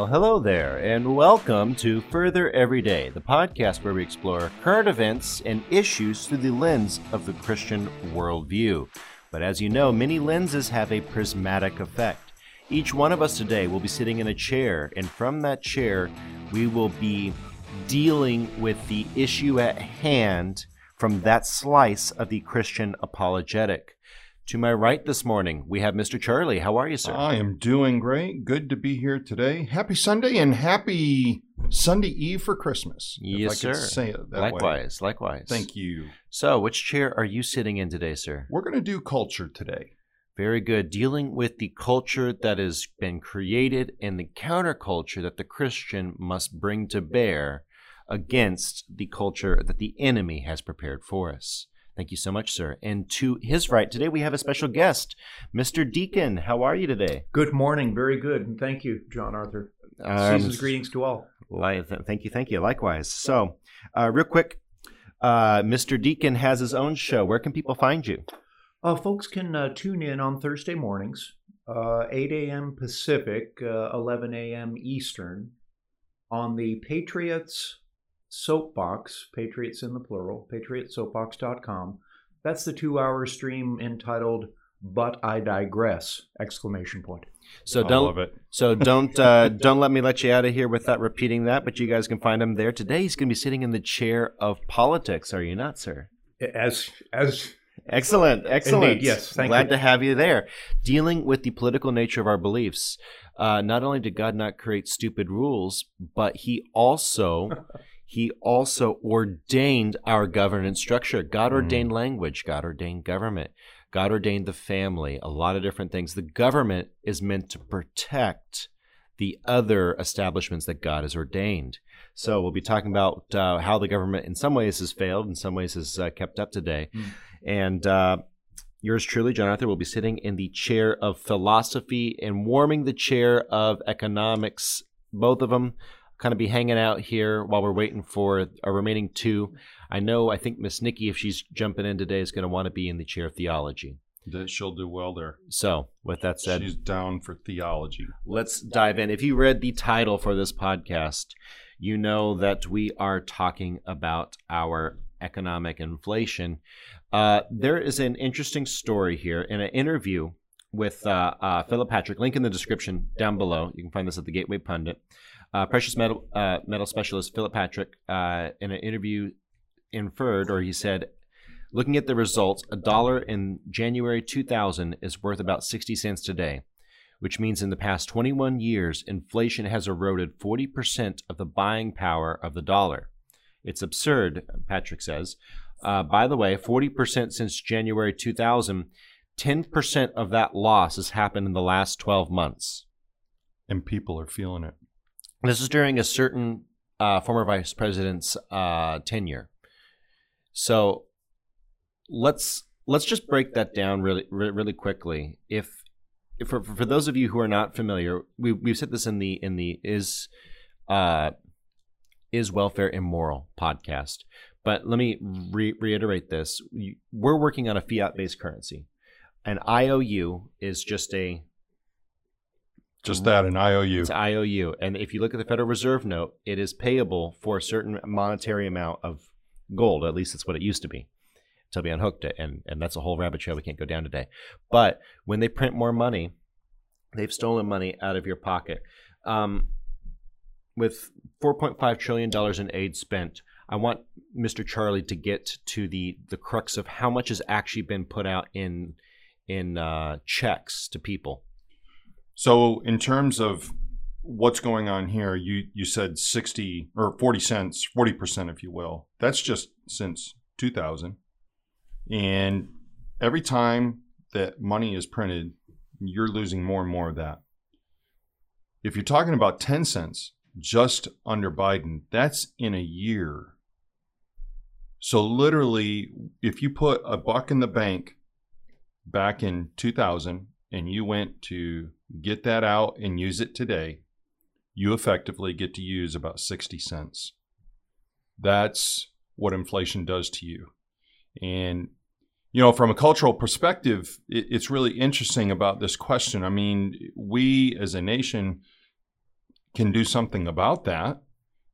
Well, hello there, and welcome to Further Every Day, the podcast where we explore current events and issues through the lens of the Christian worldview. But as you know, many lenses have a prismatic effect. Each one of us today will be sitting in a chair, and from that chair, we will be dealing with the issue at hand from that slice of the Christian apologetic. To my right this morning, we have Mr. Charlie. How are you, sir? I am doing great. Good to be here today. Happy Sunday and happy Sunday Eve for Christmas. yes, sir. could say it that likewise, way. likewise. Thank you. So, which chair are you sitting in today, sir? We're going to do culture today. Very good. Dealing with the culture that has been created and the counterculture that the Christian must bring to bear against the culture that the enemy has prepared for us. Thank you so much, sir. And to his right, today we have a special guest, Mr. Deacon. How are you today? Good morning. Very good. And thank you, John Arthur. Um, Season's greetings to all. thank you, thank you. Likewise. So, uh, real quick, uh, Mr. Deacon has his own show. Where can people find you? Uh, folks can uh, tune in on Thursday mornings, uh, 8 a.m. Pacific, uh, 11 a.m. Eastern, on the Patriots Soapbox, Patriots in the plural, patriotsoapbox.com. That's the two-hour stream entitled "But I Digress!" Exclamation point. So don't love it. So don't uh, don't let me let you out of here without repeating that. But you guys can find him there today. He's going to be sitting in the chair of politics. Are you not, sir? As as Excellent, excellent. Indeed, yes, thank Glad you. to have you there. Dealing with the political nature of our beliefs. Uh, not only did God not create stupid rules, but He also He also ordained our governance structure. God ordained language. God ordained government. God ordained the family. A lot of different things. The government is meant to protect the other establishments that God has ordained. So we'll be talking about uh, how the government, in some ways, has failed, in some ways, has uh, kept up today. Mm. And uh, yours truly, John Arthur, will be sitting in the chair of philosophy and warming the chair of economics. Both of them kind of be hanging out here while we're waiting for our remaining two. I know, I think Miss Nikki, if she's jumping in today, is going to want to be in the chair of theology. That she'll do well there. So, with that said, She's down for theology. let's dive in. If you read the title for this podcast, you know that we are talking about our economic inflation. Uh, there is an interesting story here in an interview with uh, uh, Philip Patrick. Link in the description down below. You can find this at the Gateway Pundit. Uh, precious metal uh, metal specialist Philip Patrick uh, in an interview inferred, or he said, looking at the results, a dollar in January 2000 is worth about 60 cents today which means in the past 21 years, inflation has eroded 40% of the buying power of the dollar. It's absurd, Patrick says. Uh, by the way, 40% since January 2000, 10% of that loss has happened in the last 12 months. And people are feeling it. This is during a certain uh, former vice president's uh, tenure. So let's let's just break that down really really quickly. If, if for, for those of you who are not familiar, we we've said this in the in the is uh, is welfare immoral podcast. But let me re- reiterate this: we're working on a fiat based currency. An IOU is just a Just that, an IOU. it's IOU. And if you look at the Federal Reserve note, it is payable for a certain monetary amount of gold. At least that's what it used to be until we unhooked it. And, and that's a whole rabbit trail we can't go down today. But when they print more money, they've stolen money out of your pocket. Um, with $4.5 trillion in aid spent, I want Mr. Charlie to get to the, the crux of how much has actually been put out in in uh, checks to people. So, in terms of what's going on here, you you said sixty or forty cents, forty percent, if you will. That's just since two thousand, and every time that money is printed, you're losing more and more of that. If you're talking about ten cents just under Biden, that's in a year. So literally, if you put a buck in the bank back in 2000 and you went to get that out and use it today, you effectively get to use about 60 cents. That's what inflation does to you. And, you know, from a cultural perspective, it, it's really interesting about this question. I mean, we as a nation can do something about that.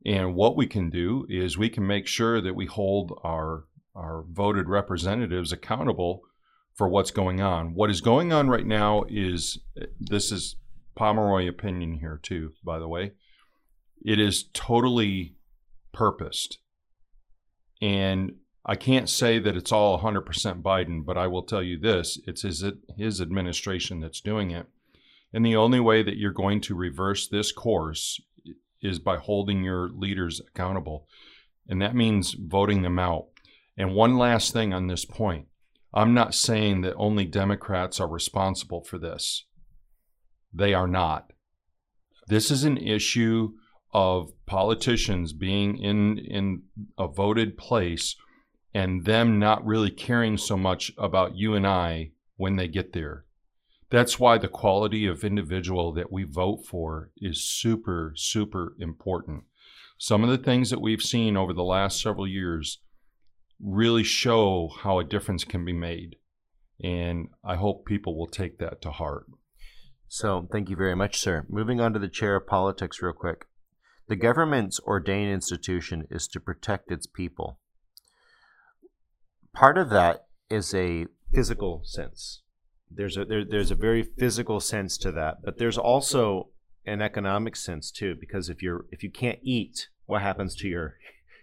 And what we can do is we can make sure that we hold our our voted representatives accountable for what's going on. What is going on right now is this is Pomeroy opinion here too, by the way. It is totally purposed. And I can't say that it's all 100% Biden, but I will tell you this it's his, his administration that's doing it. And the only way that you're going to reverse this course is by holding your leaders accountable. And that means voting them out. And one last thing on this point I'm not saying that only Democrats are responsible for this. They are not. This is an issue of politicians being in, in a voted place and them not really caring so much about you and I when they get there. That's why the quality of individual that we vote for is super, super important. Some of the things that we've seen over the last several years really show how a difference can be made. And I hope people will take that to heart. So, thank you very much, sir. Moving on to the chair of politics, real quick. The government's ordained institution is to protect its people. Part of that is a physical sense. There's a there, there's a very physical sense to that, but there's also an economic sense too. Because if you're if you can't eat, what happens to your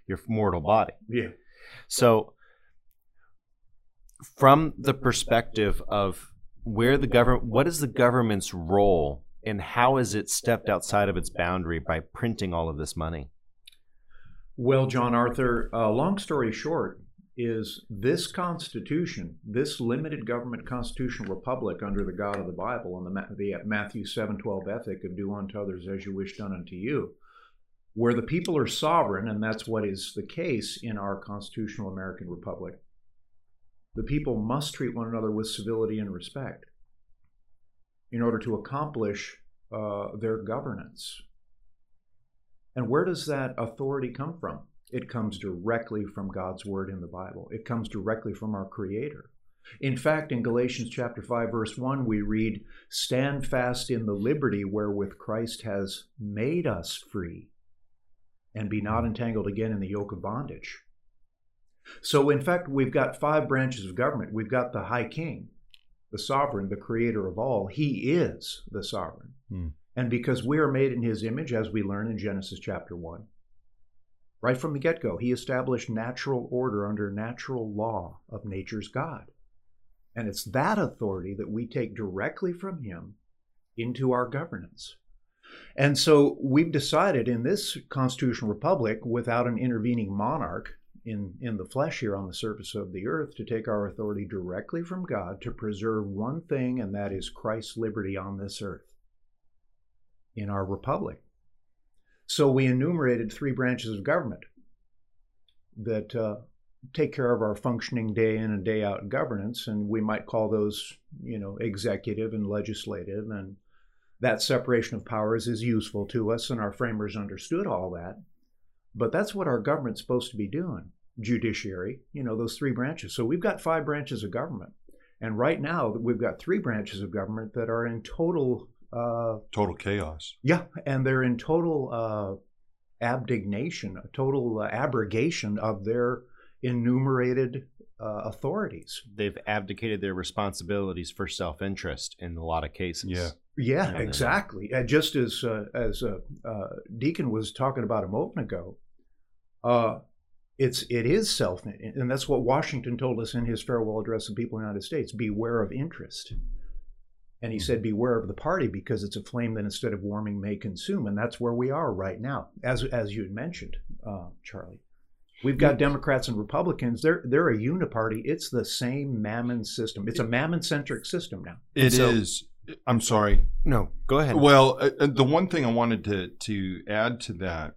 your mortal body? Yeah. So, from the perspective of where the government, what is the government's role and how has it stepped outside of its boundary by printing all of this money? Well, John Arthur, uh, long story short, is this Constitution, this limited government constitutional republic under the God of the Bible and the, the Matthew seven twelve ethic of do unto others as you wish done unto you, where the people are sovereign, and that's what is the case in our constitutional American republic, the people must treat one another with civility and respect in order to accomplish uh, their governance. And where does that authority come from? It comes directly from God's word in the Bible. It comes directly from our Creator. In fact, in Galatians chapter 5 verse 1 we read, "Stand fast in the liberty wherewith Christ has made us free, and be not entangled again in the yoke of bondage." So, in fact, we've got five branches of government. We've got the High King, the sovereign, the creator of all. He is the sovereign. Hmm. And because we are made in his image, as we learn in Genesis chapter 1, right from the get go, he established natural order under natural law of nature's God. And it's that authority that we take directly from him into our governance. And so we've decided in this constitutional republic, without an intervening monarch, in, in the flesh here on the surface of the earth to take our authority directly from God to preserve one thing, and that is Christ's liberty on this earth in our republic. So we enumerated three branches of government that uh, take care of our functioning day in and day out governance, and we might call those, you know, executive and legislative, and that separation of powers is useful to us, and our framers understood all that. But that's what our government's supposed to be doing judiciary, you know, those three branches. So we've got five branches of government. And right now, we've got three branches of government that are in total. Uh, total chaos. Yeah, and they're in total uh, abdignation, a total uh, abrogation of their enumerated uh, authorities. They've abdicated their responsibilities for self-interest in a lot of cases. Yeah. Yeah, exactly. And just as uh, as uh, uh, Deacon was talking about a moment ago, uh, it's it is self, and that's what Washington told us in his farewell address to people in the United States: beware of interest. And he said, beware of the party because it's a flame that instead of warming may consume, and that's where we are right now, as as you had mentioned, uh, Charlie. We've got Democrats and Republicans. They're they're a uniparty. It's the same mammon system. It's a mammon centric system now. It so, is. I'm sorry. No, go ahead. Well, uh, uh, the one thing I wanted to to add to that,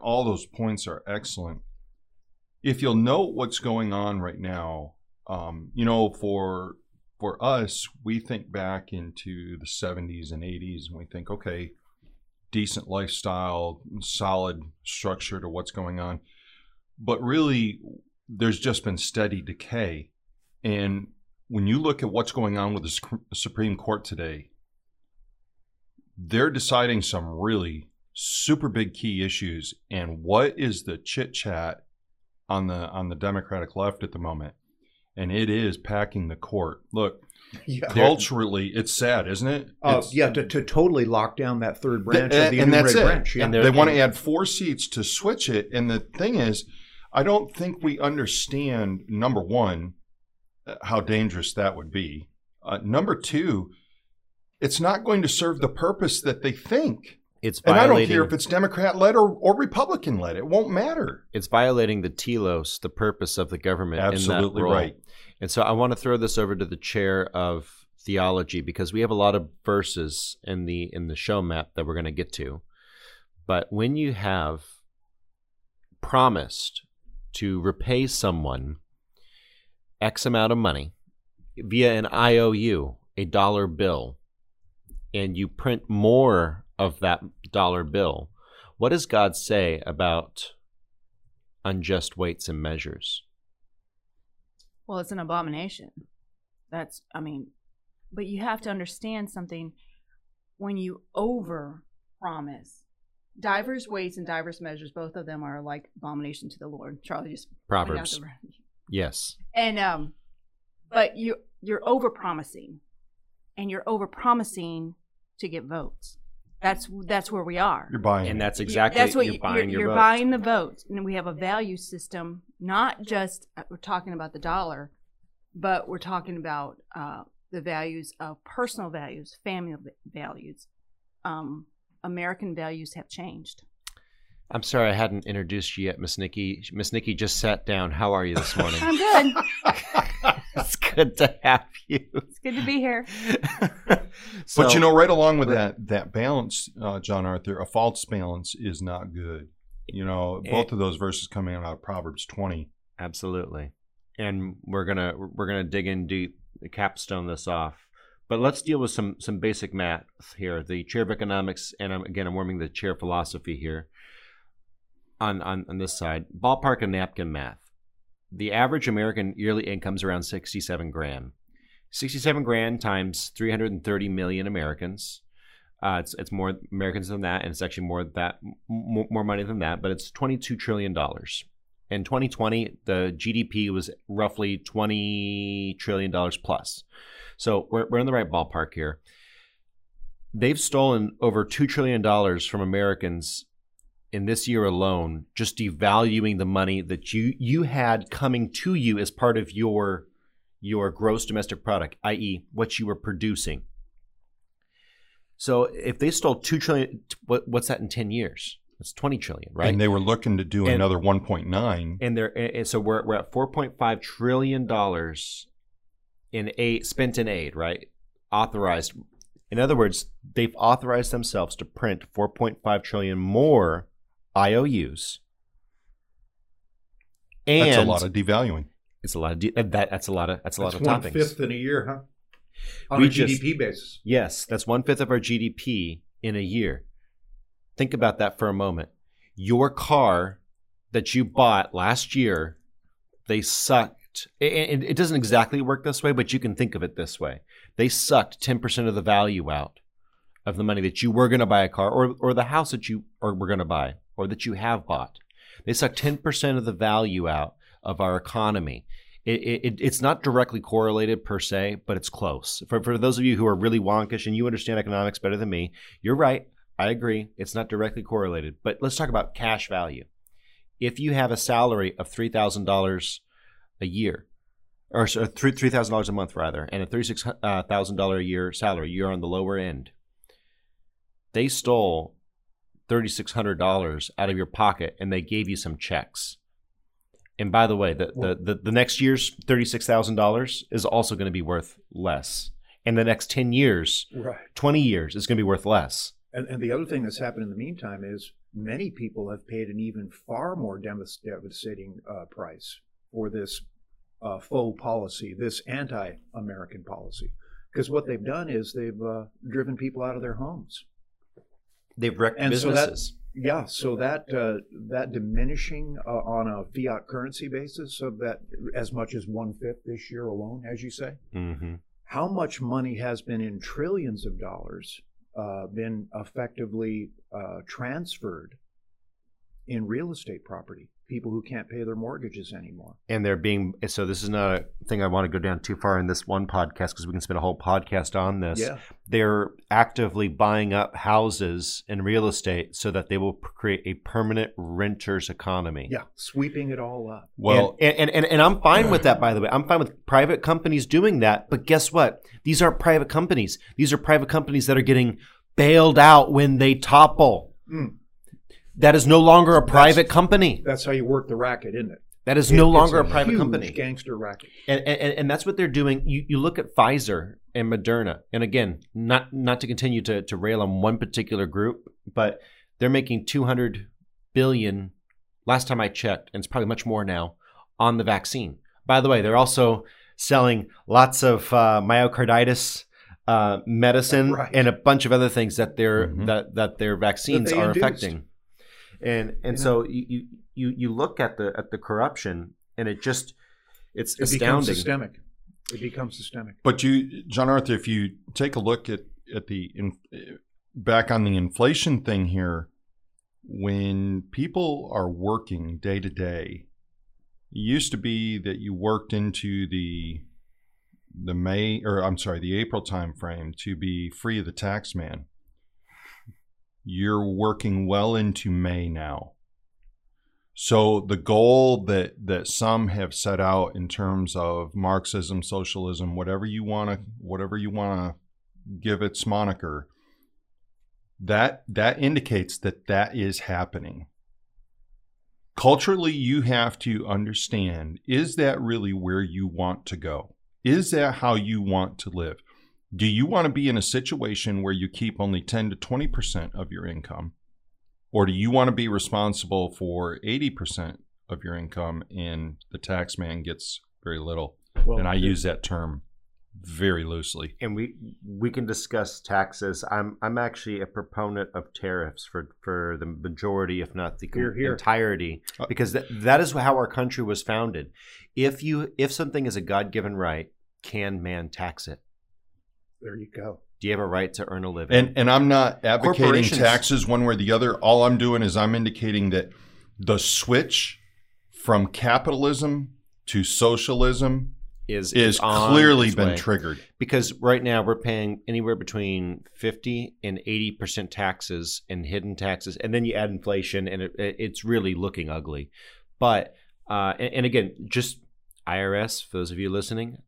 all those points are excellent. If you'll note what's going on right now, um, you know, for for us, we think back into the 70s and 80s, and we think, okay, decent lifestyle, solid structure to what's going on but really, there's just been steady decay. And when you look at what's going on with the Supreme Court today, they're deciding some really super big key issues. And what is the chit chat on the on the Democratic left at the moment? And it is packing the court. Look, Yeah. culturally, it's sad, isn't it? Uh, yeah, to, to totally lock down that third branch Th- of the and that's it. branch. Yeah. And They want to add four seats to switch it. And the thing is, I don't think we understand, number one, how dangerous that would be. Uh, number two, it's not going to serve the purpose that they think. It's And I don't care if it's Democrat led or, or Republican led. It won't matter. it's violating the telos, the purpose of the government. Absolutely right. And so I want to throw this over to the chair of theology because we have a lot of verses in the in the show map that we're going to get to. But when you have promised to repay someone X amount of money via an IOU, a dollar bill, and you print more of that dollar bill, what does God say about unjust weights and measures? Well, it's an abomination. That's, I mean, but you have to understand something. When you over promise, divers weights and divers measures, both of them are like abomination to the Lord. Charlie just Proverbs. the- Yes. and um, but you you're over promising, and you're over promising to get votes. That's that's where we are. You're buying. And that's exactly That's what you're you- buying you're, your you're vote. buying the votes, and we have a value system. Not just uh, we're talking about the dollar, but we're talking about uh, the values of personal values, family values. Um, American values have changed. I'm sorry I hadn't introduced you yet, Miss Nikki. Miss Nikki just sat down. How are you this morning? I'm good. it's good to have you. It's good to be here. So- but you know, right along with that that balance, uh, John Arthur, a false balance is not good. You know, both of those verses coming out of Proverbs 20. absolutely, and we're gonna we're gonna dig in deep, capstone this off. But let's deal with some some basic math here. The chair of economics, and I'm, again, I'm warming the chair philosophy here. On on on this side, ballpark and napkin math. The average American yearly income is around 67 grand. 67 grand times 330 million Americans. Uh, it's it's more Americans than that, and it's actually more that m- more money than that. But it's 22 trillion dollars. In 2020, the GDP was roughly 20 trillion dollars plus. So we're we're in the right ballpark here. They've stolen over two trillion dollars from Americans in this year alone, just devaluing the money that you you had coming to you as part of your your gross domestic product, i.e., what you were producing. So if they stole two trillion, what, what's that in ten years? It's twenty trillion, right? And they were looking to do And- another 1.9. and they're and so we're we're at four point five trillion dollars in aid spent in aid, right? Authorized. In other words, they've authorized themselves to print four point five trillion more IOUs. And That's a lot of devaluing. it's a lot of de- that that's a lot of that's a lot That's of one toppings. fifth in a year, huh? On We a just- GDP basis. Yes, that's one fifth of our GDP in a year. Think about that for a moment. Your car that you bought last year, they sucked. And it doesn't exactly work this way, but you can think of it this way. They sucked 10% of the value out of the money that you were going to buy a car or, or the house that you or were going to buy or that you have bought. They suck 10% of the value out of our economy. It, it, it's not directly correlated per se, but it's close. For, for those of you who are really wonkish and you understand economics better than me, you're right. I agree. It's not directly correlated. But let's talk about cash value. If you have a salary of $3,000 a year, or three three thousand dollars a month rather, and a thirty six uh, thousand dollar a year salary, you're on the lower end. They stole thirty six hundred dollars out of your pocket, and they gave you some checks. And by the way, the the, the, the next year's thirty six thousand dollars is also going to be worth less, and the next ten years, Right. twenty years is going to be worth less. And, and the other thing that's happened in the meantime is many people have paid an even far more devastating uh, price for this uh, faux policy, this anti-American policy. Because what they've done is they've uh, driven people out of their homes. They've wrecked And so that- businesses. Yeah, so that uh, that diminishing uh, on a fiat currency basis of that as much as one fifth this year alone, as you say, mm-hmm. how much money has been in trillions of dollars uh, been effectively uh, transferred in real estate property. People who can't pay their mortgages anymore. and they're being so this is not a thing i want to go down too far in this one podcast because we can spend a whole podcast on this Yeah, they're actively buying up houses and real estate so that they will create a permanent renters economy yeah, sweeping it all up. Well, and, and, and, and I'm fine with that, by the way. I'm fine with private companies doing that. But guess what? These aren't private companies. These are private companies that are getting bailed out when they topple. Mm. That is no longer a That's- private company. That's how you work the racket, isn't it? That is It- no longer a private huge company. Gangster racket. And, and, and that's what they're doing. You, you look at Pfizer and Moderna, and again, not not to continue to, to rail on one particular group, but they're making 200 billion. Last time I checked, and it's probably much more now, on the vaccine. By the way, they're also selling lots of uh, myocarditis uh, medicine Right. and a bunch of other things that their Mhm. that that their vaccines they are induced. affecting. And and Yeah. so you, you you you look at the at the corruption, and it just it's It becomes systemic. It becomes systemic. But you, John Arthur, if you take a look at at the in, back on the inflation thing here, when people are working day to day, it used to be that you worked into the the May or I'm sorry, the April time frame to be free of the tax man. You're working well into May now. So the goal that that some have set out in terms of Marxism, socialism, whatever you want to whatever you want to give its moniker, that that indicates that that is happening. Culturally, you have to understand: is that really where you want to go? Is that how you want to live? Do you want to be in a situation where you keep only 10 to 20% of your income? Or do you want to be responsible for 80% of your income and the tax man gets very little? Well, and I the- use that term very loosely. and we we can discuss taxes. I'm I'm actually a proponent of tariffs for for the majority, if not the Hear, hear. entirety, Uh, because that, that is how our country was founded. If you if something is a God given right, can man tax it? There you go. Do you have a right to earn a living? And and I'm not advocating taxes one way or the other. All I'm doing is I'm indicating that the switch from capitalism to socialism is is on clearly been way. triggered. because right now we're paying anywhere between 50 and 80 percent taxes and hidden taxes and then you add inflation and it, it- it's really looking ugly but uh, and, and again just irs for those of you listening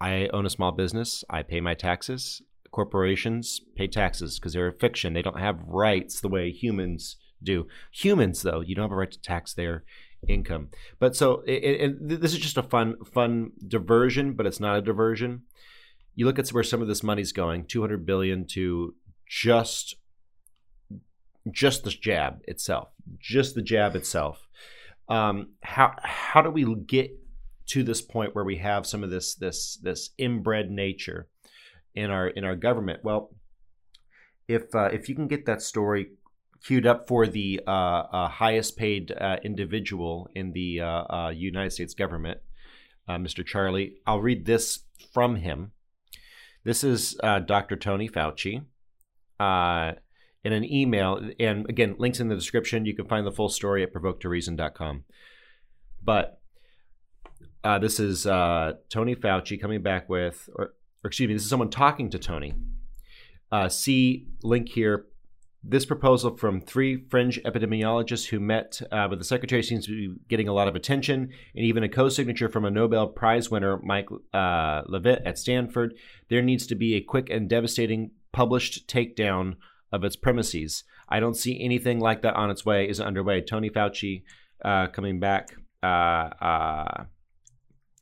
i own a small business. I pay my taxes. Corporations pay taxes because they're a fiction. They don't have rights the way humans do. Humans though you don't have a right to tax their income. But so it, it, this is just a fun fun diversion but it's not a diversion. You look at where some of this money's going 200 billion to just just the jab itself just the jab itself. Um, how how do we get to this point where we have some of this this this inbred nature in our in our government well if uh, if you can get that story queued up for the uh, uh, highest paid uh, individual in the uh, uh, United States government, Mr. Charlie. I'll read this from him. This is Dr. Tony Fauci in an email. And again, links in the description. You can find the full story at provoketoreason.com. But uh, this is uh, Tony Fauci coming back with, or, or excuse me, this is someone talking to Tony. Uh, see link here this proposal from three fringe epidemiologists who met uh, with the secretary seems to be getting a lot of attention, and even a co-signature from a Nobel Prize winner, Mike uh, Levitt at Stanford. There needs to be a quick and devastating published takedown of its premises. I don't see anything like that on its way. Is underway. Tony Fauci uh, coming back.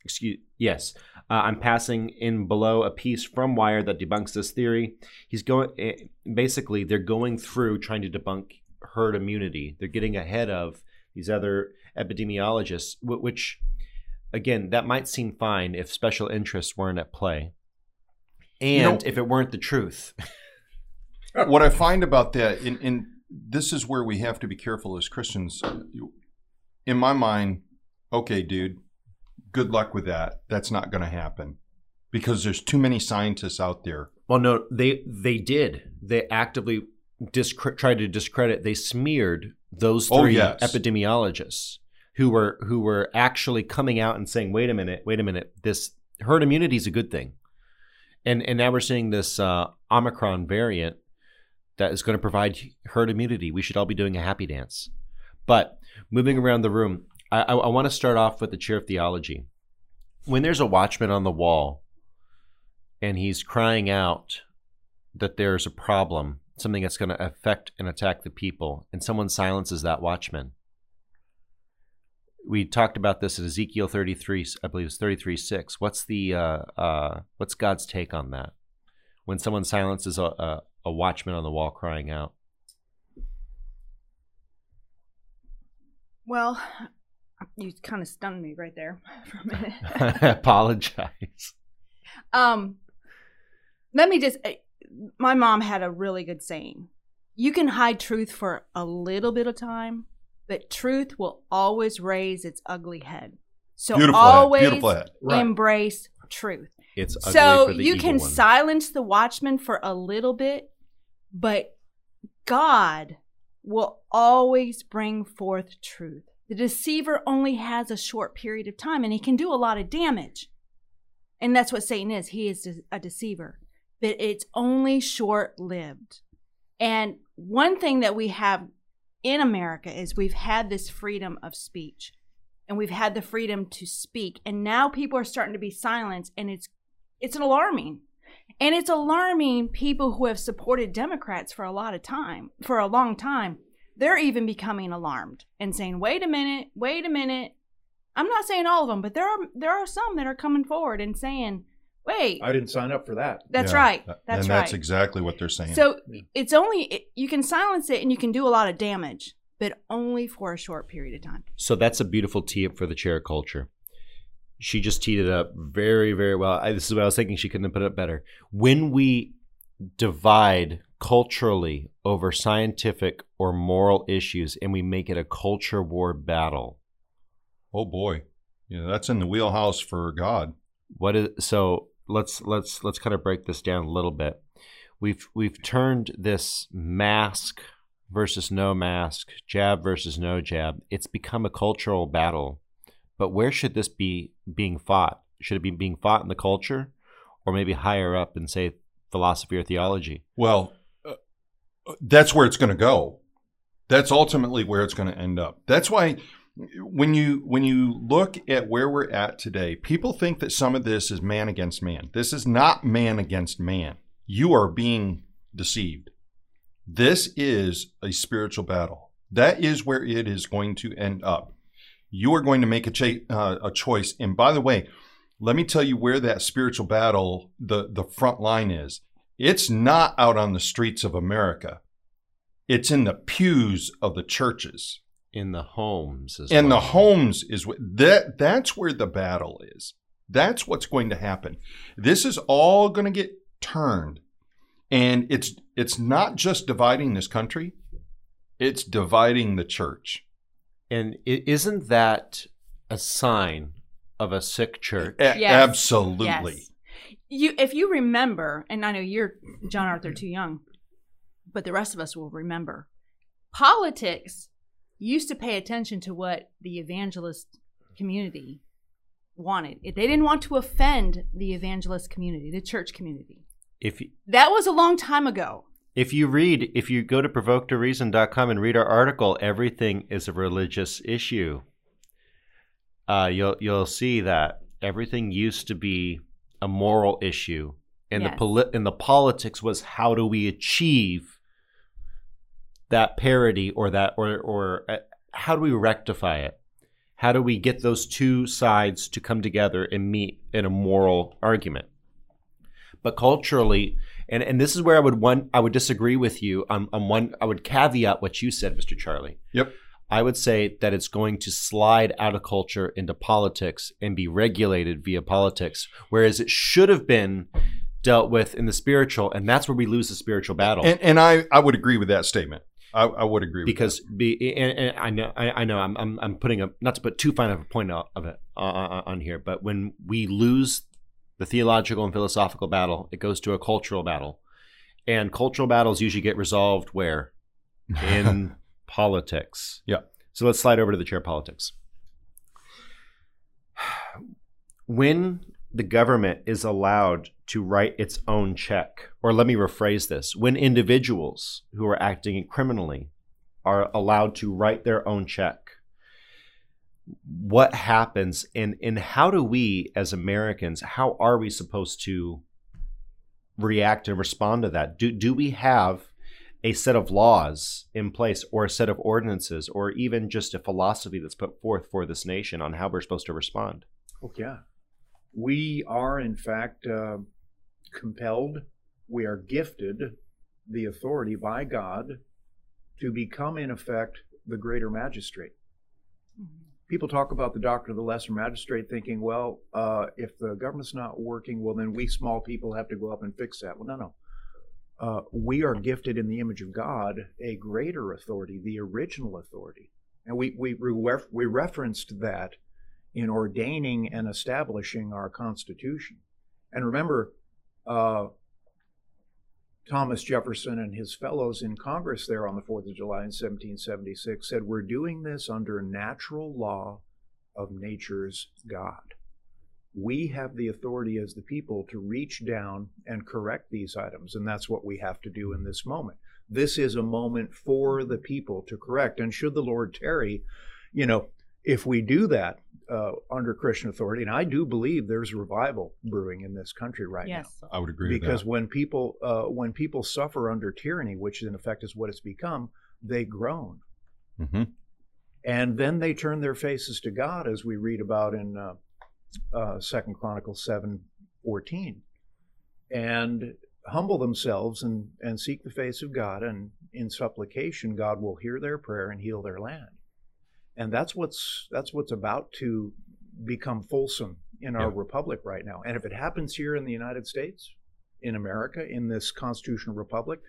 Excuse yes. Uh, I'm passing in below a piece from Wired that debunks this theory. He's going eh, basically they're going through trying to debunk herd immunity. They're getting ahead of these other epidemiologists, which again that might seem fine if special interests weren't at play, and You know- if it weren't the truth. what I find about that, and, and this is where we have to be careful as Christians. In my mind, okay, dude, good luck with that. That's not going to happen because there's too many scientists out there Well, no, they they did. They actively discre- tried to discredit. They smeared those Oh, three yes. epidemiologists who were who were actually coming out and saying, "Wait a minute, wait a minute. This herd immunity is a good thing," and and now we're seeing this uh, Omicron variant that is going to provide herd immunity. We should all be doing a happy dance. But moving around the room, I, I, want to start off with the chair of theology. When there's a watchman on the wall and he's crying out that there's a problem, something that's going to affect and attack the people, and someone silences that watchman. We talked about this in Ezekiel 33, I believe it's 33 6. What's the uh, uh, what's God's take on that? When someone silences a, a, a watchman on the wall crying out. Well, you kind of stunned me right there for a minute. I apologize. Um, let me just. eh, My mom had a really good saying: "You can hide truth for a little bit of time, but truth will always raise its ugly head." So Beautiful head, always beautiful head. Right. embrace truth. It's ugly So for the you can one. silence the watchman for a little bit, but God will always bring forth truth. The deceiver only has a short period of time and he can do a lot of damage. And that's what Satan is. He is a deceiver, but it's only short lived. And one thing that we have in America is we've had this freedom of speech and we've had the freedom to speak. And now people are starting to be silenced and it's it's an alarming. And it's alarming people who have supported Democrats for a lot of time, for a long time. They're even becoming alarmed and saying, "Wait a minute, wait a minute." I'm not saying all of them, but there are there are some that are coming forward and saying, "Wait, I didn't sign up for that. that's Yeah, right. that- That's and right." that's exactly what they're saying. So it's only it, you can silence it and you can do a lot of damage, but only for a short period of time. So that's a beautiful tee up for the chair culture. She just teed it up very, very well. I, this is what I was thinking. She couldn't have put it up better. When we divide culturally over scientific or moral issues and we make it a culture war battle, oh boy, yeah, that's in the wheelhouse for God. what is so let's let's let's kind of break this down a little bit. We've we've turned this mask versus no mask jab versus no jab. It's become a cultural battle. But where should this be being fought? Should it be being fought in the culture or maybe higher up in say philosophy or theology? Well, that's where it's going to go. That's ultimately where it's going to end up. That's why when you when you look at where we're at today, people think that some of this is man against man. This is not man against man. You are being deceived. This is a spiritual battle. That is where it is going to end up. You are going to make a, cha- uh, a choice. And by the way, let me tell you where that spiritual battle, the, the front line is. It's not out on the streets of America. It's in the pews of the churches. in the homes as And well. the homes is wh- that that's where the battle is. That's what's going to happen. This is all going to get turned. And it's it's not just dividing this country, it's dividing the church. and isn't that a sign of a sick church A- Yes. Absolutely. Yes. You, if you remember, and I know you're John Arthur too young, but the rest of us will remember. Politics used to pay attention to what the evangelist community wanted. If they didn't want to offend the evangelist community, the church community. if you- That was a long time ago. If you read, if you go to provoketoreason.com and read our article, everything is a religious issue. Uh, you'll you'll see that everything used to be a moral issue, and the Yes. poli- and the politics was how do we achieve that parity or that or or uh, how do we rectify it? How do we get those two sides to come together and meet in a moral argument? But culturally, and, and this is where I would one I would disagree with you on, on one I would caveat what you said, Mr. Charlie. Yep. I would say that it's going to slide out of culture into politics and be regulated via politics, whereas it should have been dealt with in the spiritual, and that's where we lose the spiritual battle. And and I, I would agree with that statement. I, I would agree with because be and, and I know I, I know I'm, I'm I'm putting a not to put too fine of a point out of it uh, uh, on here, but when we lose the theological and philosophical battle. It goes to a cultural battle. And cultural battles usually get resolved where? In politics. Yeah. So let's slide over to the chair politics. When the government is allowed to write its own check, or let me rephrase this when individuals who are acting criminally are allowed to write their own check, what happens and, and how do we as Americans, how are we supposed to react and respond to that? Do, do we have a set of laws in place or a set of ordinances or even just a philosophy that's put forth for this nation on how we're supposed to respond? Oh, yeah. We are, in fact, uh, compelled, we are gifted the authority by God to become, in effect, the greater magistrate. People talk about the doctrine of the lesser magistrate, thinking, well, uh, if the government's not working, well, then we small people have to go up and fix that. Well, no, no. Uh, we are gifted in the image of God a greater authority, the original authority. And we, we, we referenced that in ordaining and establishing our Constitution. And remember, uh, Thomas Jefferson and his fellows in Congress there on the 4th of July in 1776 said, We're doing this under natural law of nature's God. We have the authority as the people to reach down and correct these items, and that's what we have to do in this moment. This is a moment for the people to correct. And should the Lord tarry, you know, if we do that uh, under Christian authority, and I do believe there's revival brewing in this country right yes. now. I would agree because when people uh, when people suffer under tyranny, which in effect is what it's become, they groan, hmm and then they turn their faces to God, as we read about in uh, uh, Second Chronicles seven fourteen, and humble themselves and and seek the face of God, and in supplication, God will hear their prayer and heal their land and that's what's that's what's about to become fulsome in our Yeah. republic right now. And if it happens here in the United States, in America, in this constitutional republic,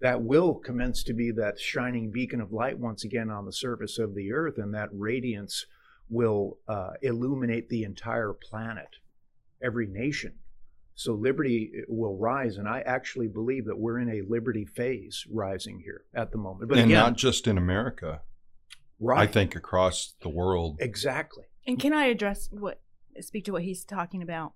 that will commence to be that shining beacon of light once again on the surface of the earth, and that radiance will uh, illuminate the entire planet, every nation. So liberty will rise, and I actually believe that we're in a liberty phase rising here at the moment. But and again, not just in America. right? I think across the world. exactly. And can I address what speak to what he's talking about?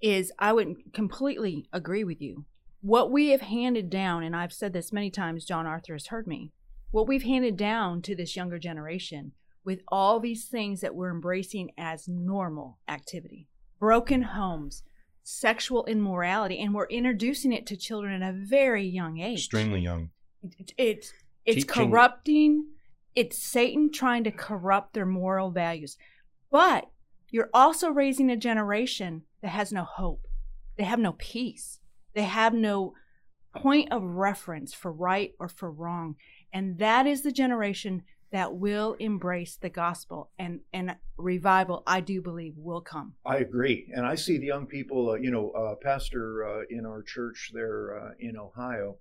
Is I would completely agree with you. What we have handed down, and I've said this many times, John Arthur has heard me, what we've handed down to this younger generation with all these things that we're embracing as normal activity. Broken homes, sexual immorality, and we're introducing it to children at a very young age. Extremely young. it, it's it's Teaching- corrupting. It's satan trying to corrupt their moral values. But you're also raising a generation that has no hope. They have no peace. They have no point of reference for right or for wrong. And that is the generation that will embrace the gospel and and revival i do believe will come I agree, and I see the young people. Uh, you know, uh, pastor uh, in our church there uh, in Ohio.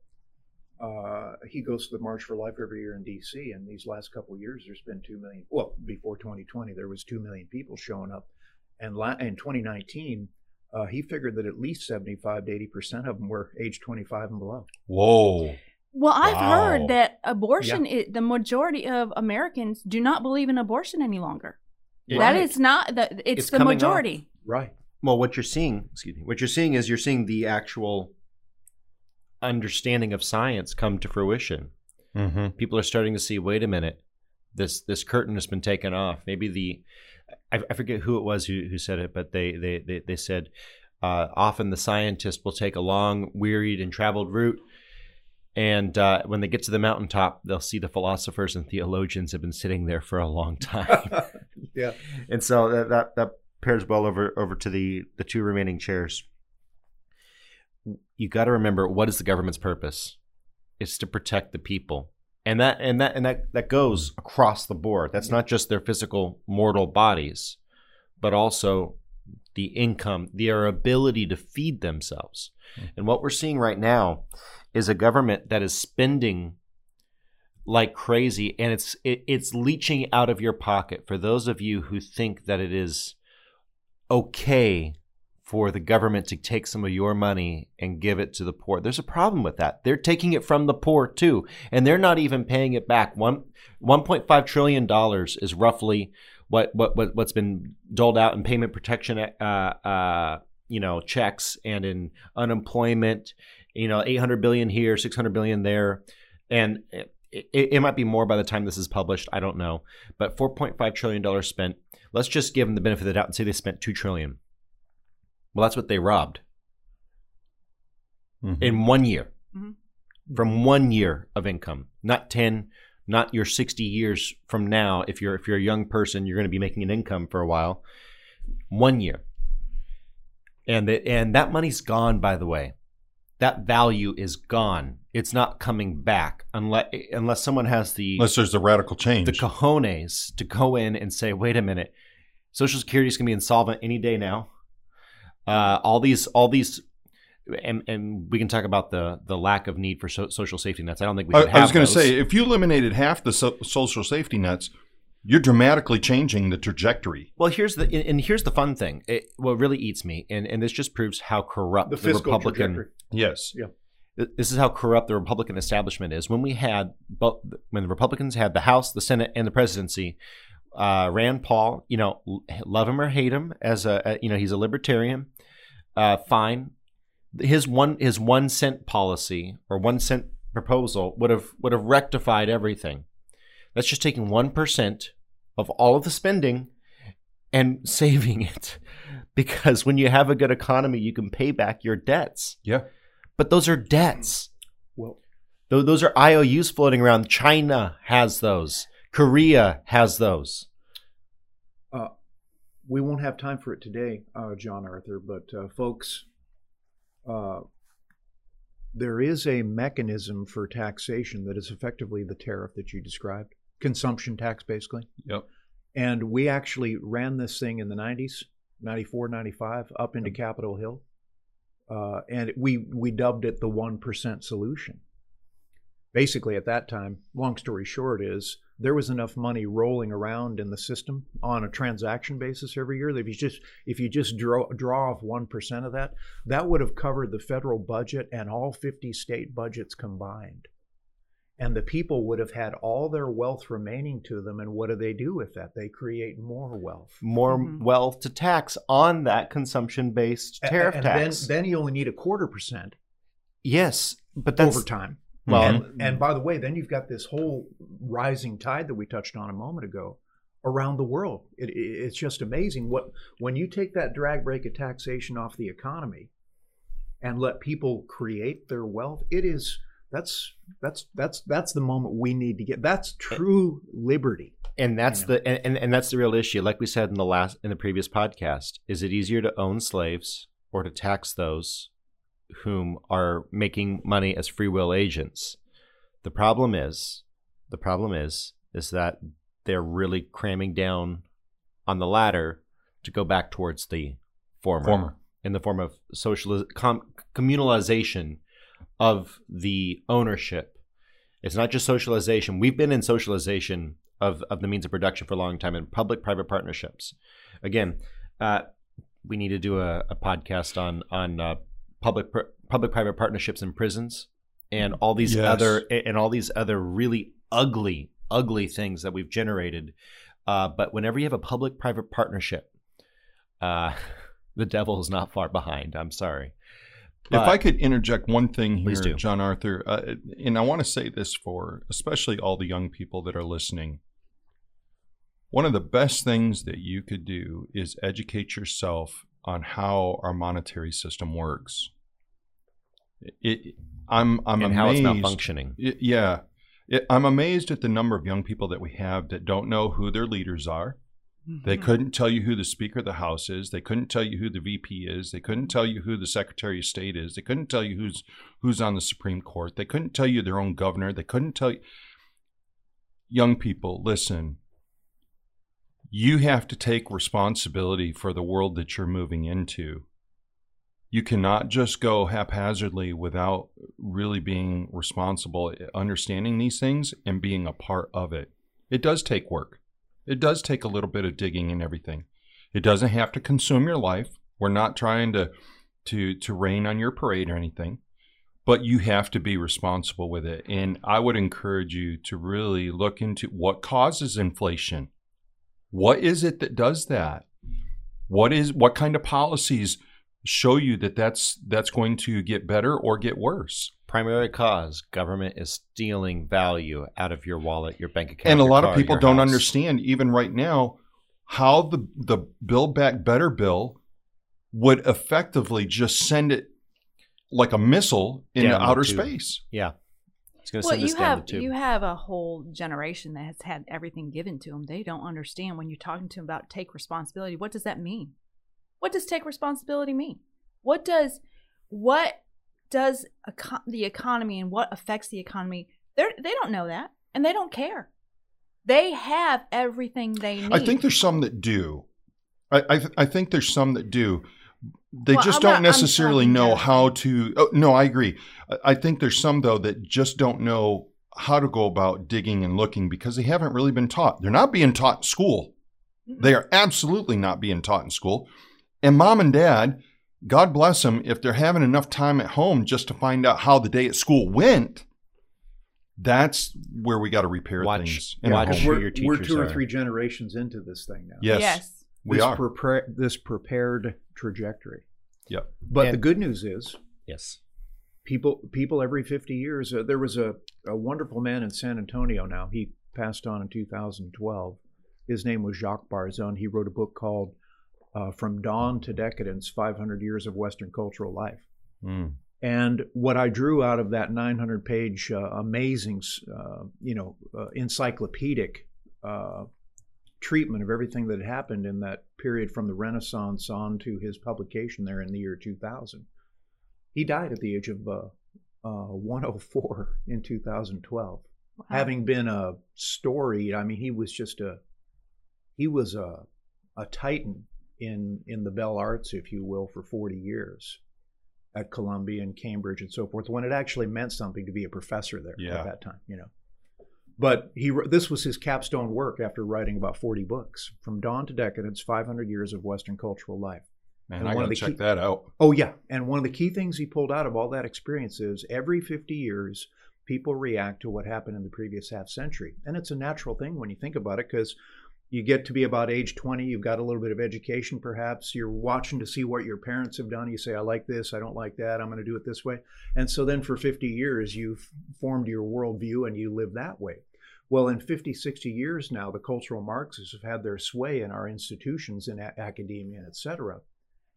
Uh, he goes to the March for Life every year in D.C. And these last couple of years, there's been two million. Well, before 2020, there was two million people showing up, and la- in 2019, uh, he figured that at least 75 to 80 percent of them were age 25 and below. Whoa. Well i've Wow. heard that abortion i the majority of americans do not believe in abortion any longer That Right. is not the it's, It's the coming off. majority. Right. Well, what you're seeing, excuse me, what you're seeing is you're seeing the actual understanding of science come to fruition. hmm People are starting to see, wait a minute, this this curtain has been taken off. Maybe the I, I forget who it was who, who said it, but they they they, they said uh, often the scientist will take a long, wearied, and traveled route. And uh, when they get to the mountaintop, they'll see the philosophers and theologians have been sitting there for a long time. yeah. and so that, that that pairs well over over to the the two remaining chairs. You got to remember what is the government's purpose? It's to protect the people, and that and that and that that goes across the board. That's not just their physical mortal bodies, but also the income, their ability to feed themselves. And what we're seeing right now is a government that is spending like crazy and it's it, it's leaching out of your pocket for those of you who think that it is okay for the government to take some of your money and give it to the poor. There's a problem with that. They're taking it from the poor too, and they're not even paying it back. One 1.5 trillion dollars is roughly what what what what's been doled out in payment protection uh, uh, you know checks and in unemployment. You know, 800 billion here, 600 billion there, and it, it might be more by the time this is published. I don't know, but 4.5 trillion dollars spent. Let's just give them the benefit of the doubt and say they spent two trillion. Well, that's what they robbed Mhm. in one year Mhm. from one year of income, not 10, not your 60 years from now. If you're if you're a young person, you're going to be making an income for a while. One year, and the, and that money's gone. By the way, that value is gone. It's not coming back unless unless someone has the Unless there's a radical change. the cojones to go in and say, wait a minute, Social Security is going to be insolvent any day now. Uh, all these, all these, and and we can talk about the the lack of need for so, social safety nets. I don't think we. I, I was going to say, if you eliminated half the so- social safety nets, you're dramatically changing the trajectory. Well, here's the and and here's the fun thing. It, what really eats me, and, and this just proves how corrupt The the, Republican. trajectory. Yes. This is how corrupt the Republican establishment is. When we had both, when the Republicans had the House, the Senate, and the presidency, uh, Rand Paul, you know, love him or hate him as a, a- you know, he's a libertarian. Uh, fine. His one his one cent policy or one cent proposal would have would have rectified everything. That's just taking one percent of all of the spending and saving it, because when you have a good economy, you can pay back your debts. Yeah. But those are debts. Well, Those are IOUs floating around. China has those. Korea has those. we won't have time for it today, uh, John Arthur, but uh, folks, uh, there is a mechanism for taxation that is effectively the tariff that you described, consumption tax, basically. Yep. And we actually ran this thing in the 90s, 94, 95, up into Capitol Hill. Uh, and we, we dubbed it the 1% solution. Basically, at that time, long story short, is there was enough money rolling around in the system on a transaction basis every year that if you just if you just draw draw off one percent of that, that would have covered the federal budget and all fifty state budgets combined. And the people would have had all their wealth remaining to them. And what do they do with that? They create more wealth. More Mhm. wealth to tax on that consumption based tariff and tax. Then, then you only need a quarter percent yes, but that's over time. well, and, and by the way, then you've got this whole rising tide that we touched on a moment ago around the world. It, it, it's just amazing what when you take that drag break of taxation off the economy and let people create their wealth. It is that's that's that's that's the moment we need to get. That's true liberty. and that's you know. the and, and, and that's the real issue. Like we said in the last in the previous podcast, is it easier to own slaves or to tax those whom are making money as free will agents? The problem is, the problem is, is that they're really cramming down on the latter to go back towards the former, Former. in the form of social com, communalization of the ownership. It's not just socialization. We've been in socialization of, of the means of production for a long time in public private partnerships. Again, uh, we need to do a, a podcast on on uh, public public private partnerships in prisons and all these Yes. other and all these other really ugly ugly things that we've generated. Uh, but whenever you have a public private partnership, uh, the devil is not far behind. I'm sorry. If I could interject one thing here, do. John Arthur, uh, and I want to say this for especially all the young people that are listening. One of the best things that you could do is educate yourself on how our monetary system works. It, I'm, I'm and how it's amazed. malfunctioning. Y- yeah. It, I'm amazed at the number of young people that we have that don't know who their leaders are. They Mhm. couldn't tell you who the Speaker of the House is. They couldn't tell you who the VP is. They couldn't tell you who the Secretary of State is. They couldn't tell you who's who's on the Supreme Court. They couldn't tell you their own governor. They couldn't tell you. Young people, listen. You have to take responsibility for the world that you're moving into. You cannot just go haphazardly without really being responsible, understanding these things, and being a part of it. It does take work. It does take a little bit of digging and everything. It doesn't have to consume your life. We're not trying to to to rain on your parade or anything, but you have to be responsible with it. And I would encourage you to really look into what causes inflation. What is it that does that? What is what kind of policies show you that that's that's going to get better or get worse? Primary cause government is stealing value out of your wallet, your bank account. and a lot car, of people don't house. understand even right now how the the build back better bill would effectively just send it like a missile into Down outer space Yeah. It's going to Well, send you have the you have a whole generation that has had everything given to them. They don't understand when you're talking to them about take responsibility. What does that mean? What does take responsibility mean? What does what does the economy and what affects the economy? They they don't know that, and they don't care. They have everything they need. i think there's some that do i i, th- I think there's some that do they Well, just I'm don't not- necessarily know how to oh, no i agree I, I think there's some though that just don't know how to go about digging and looking because they haven't really been taught they're not being taught in school They are absolutely not being taught in school. And mom and dad, God bless them, if they're having enough time at home just to find out how the day at school went, that's where we got to repair Watch- things. in watch our home. who we're, your we're teachers two or three generations into this thing now. Yes, yes. we this are. Prepare, this prepared trajectory. Yep. But And- the good news is, yes. people people every 50 years. Uh, there was a, a wonderful man in San Antonio. Now he passed on in 2012. His name was Jacques Barzun. He wrote a book called uh, "From Dawn to Decadence: 500 Years of Western Cultural Life." Mm. And what I drew out of that 900 page uh, amazing, uh, you know, uh, encyclopedic uh, treatment of everything that had happened in that period from the Renaissance on to his publication there in the year 2000. He died at the age of uh, uh, 104 in 2012. Wow. Having been a story, I mean, he was just a, he was a, a titan in in the bell arts, if you will, for 40 years at Columbia and Cambridge and so forth, when it actually meant something to be a professor there Yeah. at that time, you know. But he this was his capstone work after writing about 40 books, From Dawn to Decadence: 500 Years of Western Cultural Life. Man, And I got to check key- that out. Oh yeah, and one of the key things he pulled out of all that experience is every 50 years people react to what happened in the previous half century. And it's a natural thing when you think about it cuz you get to be about age 20, you've got a little bit of education perhaps, you're watching to see what your parents have done, you say I like this, I don't like that, I'm going to do it this way. And so then for 50 years you've formed your worldview and you live that way. Well, in 50, 60 years now, the cultural Marxists have had their sway in our institutions in a- academia, et cetera.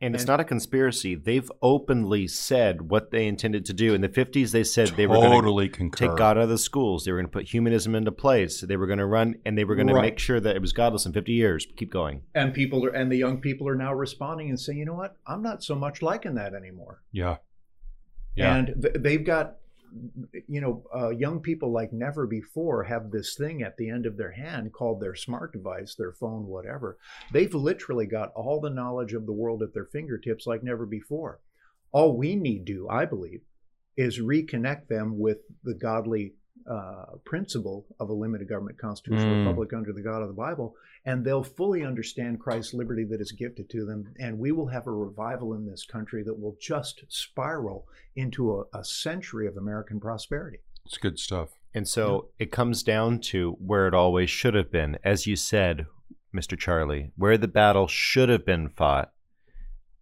And it's not a conspiracy. They've openly said what they intended to do. In the 50s, they said they were going to take God out of the schools. They were going to put humanism into place. They were going to run and they were going to make sure that it was godless in 50 years. Keep going. and people are and the young people are now responding and saying you know what i'm not so much liking that anymore Yeah. Yeah. and th- they've got you know uh, young people like never before have this thing at the end of their hand called their smart device their phone whatever. They've literally got all the knowledge of the world at their fingertips like never before. All we need to i believe is reconnect them with the godly uh, principle of a limited government constitutional Mm. republic under the God of the Bible, and they'll fully understand Christ's liberty that is gifted to them, and we will have a revival in this country that will just spiral into a, a century of American prosperity. it's good stuff. And so it comes down to where it always should have been. As you said, Mr. Charlie, where the battle should have been fought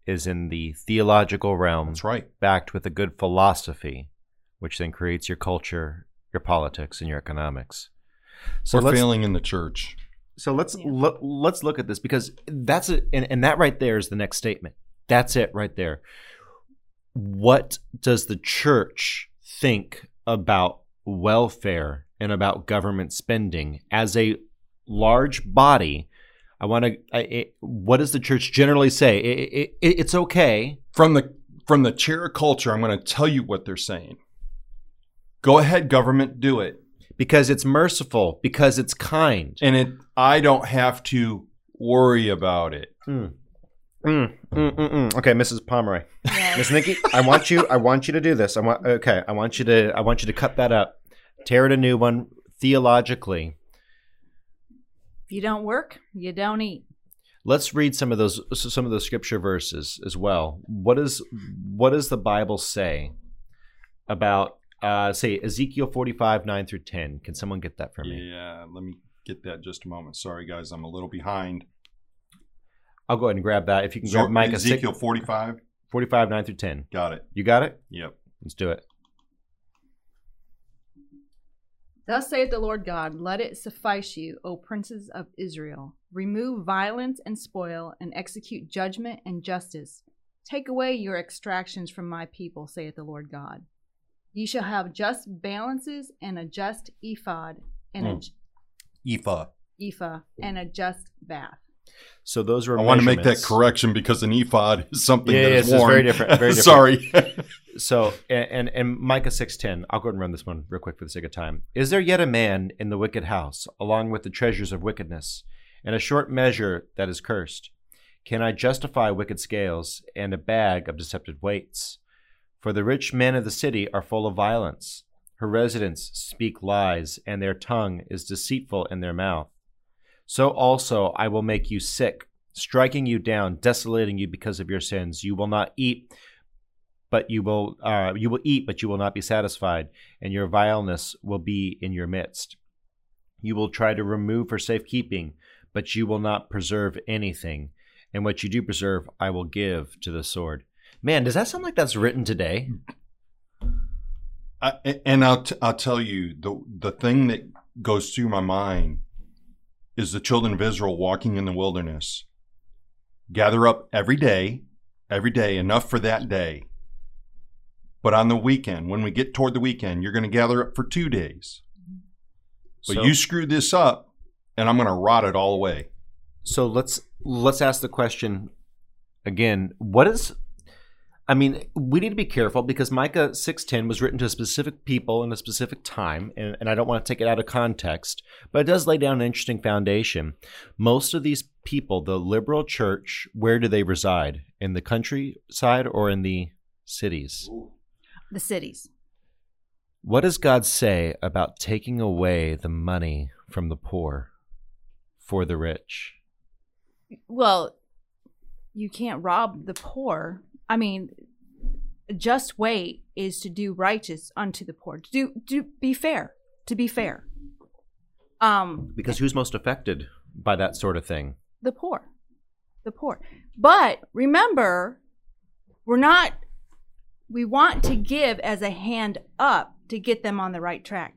is in the theological realm, That's right. backed with a good philosophy, which then creates your culture, your politics, and your economics. So We're failing in the church. So let's Yeah. lo- let's look at this because that's it, and, and that right there is the next statement. That's it right there. What does the church think about welfare and about government spending as a large body? I want to. What does the church generally say? It, it, it's okay. From the from the chair of culture, I'm going to tell you what they're saying. Go ahead, government, do it. because it's merciful, because it's kind. And it I don't have to worry about it. Mm. Mm, mm, mm, mm. Okay, Mrs. Pomeroy. Yes. Miss Nikki, I want you. I want you to do this. I want. Okay, I want you to. I want you to cut that up, tear it a new one theologically. If you don't work, you don't eat. let's read some of those some of those scripture verses as well. What is what does the Bible say about uh, say Ezekiel forty five nine through ten? Can someone get that for me? Yeah, let me get that just a moment. Sorry, guys, I'm a little behind. I'll go ahead and grab that. If you can So, grab Micah Ezekiel 45. 45 9 through 10. Got it. You got it? Yep. Let's do it. Thus saith the Lord God, let it suffice you, O princes of Israel. Remove violence and spoil, and execute judgment and justice. Take away your extractions from my people, saith the Lord God. Ye shall have just balances and a just ephod and a Mm. j- Ephah. ephah and a just bath. So those were I want to make that correction because an ephod is something Yeah, that yes, is it's worn. very different, very different. Sorry. So and, and and Micah six ten. I'll go ahead and run this one real quick for the sake of time. Is there yet a man in the wicked house, along with the treasures of wickedness, and a short measure that is cursed? Can I justify wicked scales and a bag of deceptive weights? For the rich men of the city are full of violence. Her residents speak lies, and their tongue is deceitful in their mouth. So also I will make you sick, striking you down, desolating you because of your sins. You will not eat, but you will uh, you will eat, but you will not be satisfied, and your vileness will be in your midst. You will try to remove for safekeeping, but you will not preserve anything, and what you do preserve, I will give to the sword. Man, does that sound like that's written today? I, and I'll, t- I'll tell you, the, the thing that goes through my mind is the children of Israel walking in the wilderness. Gather up every day, every day, enough for that day. But on the weekend, when we get toward the weekend, you're going to gather up for two days. But So- you screw this up, and I'm going to rot it all away. So let's let's ask the question again. What is I mean, we need to be careful because Micah 6:10 was written to specific people in a specific time, and, and I don't want to take it out of context, but it does lay down an interesting foundation. Most of these people, the liberal church, where do they reside? In the countryside or in the cities? The cities. What does God say about taking away the money from the poor for the rich? Well, you can't rob the poor. I mean, just weight is to do righteous unto the poor. To do to be fair. To be fair. Um, Because who's most affected by that sort of thing? the poor. The poor. But remember, we're not we want to give as a hand up to get them on the right track.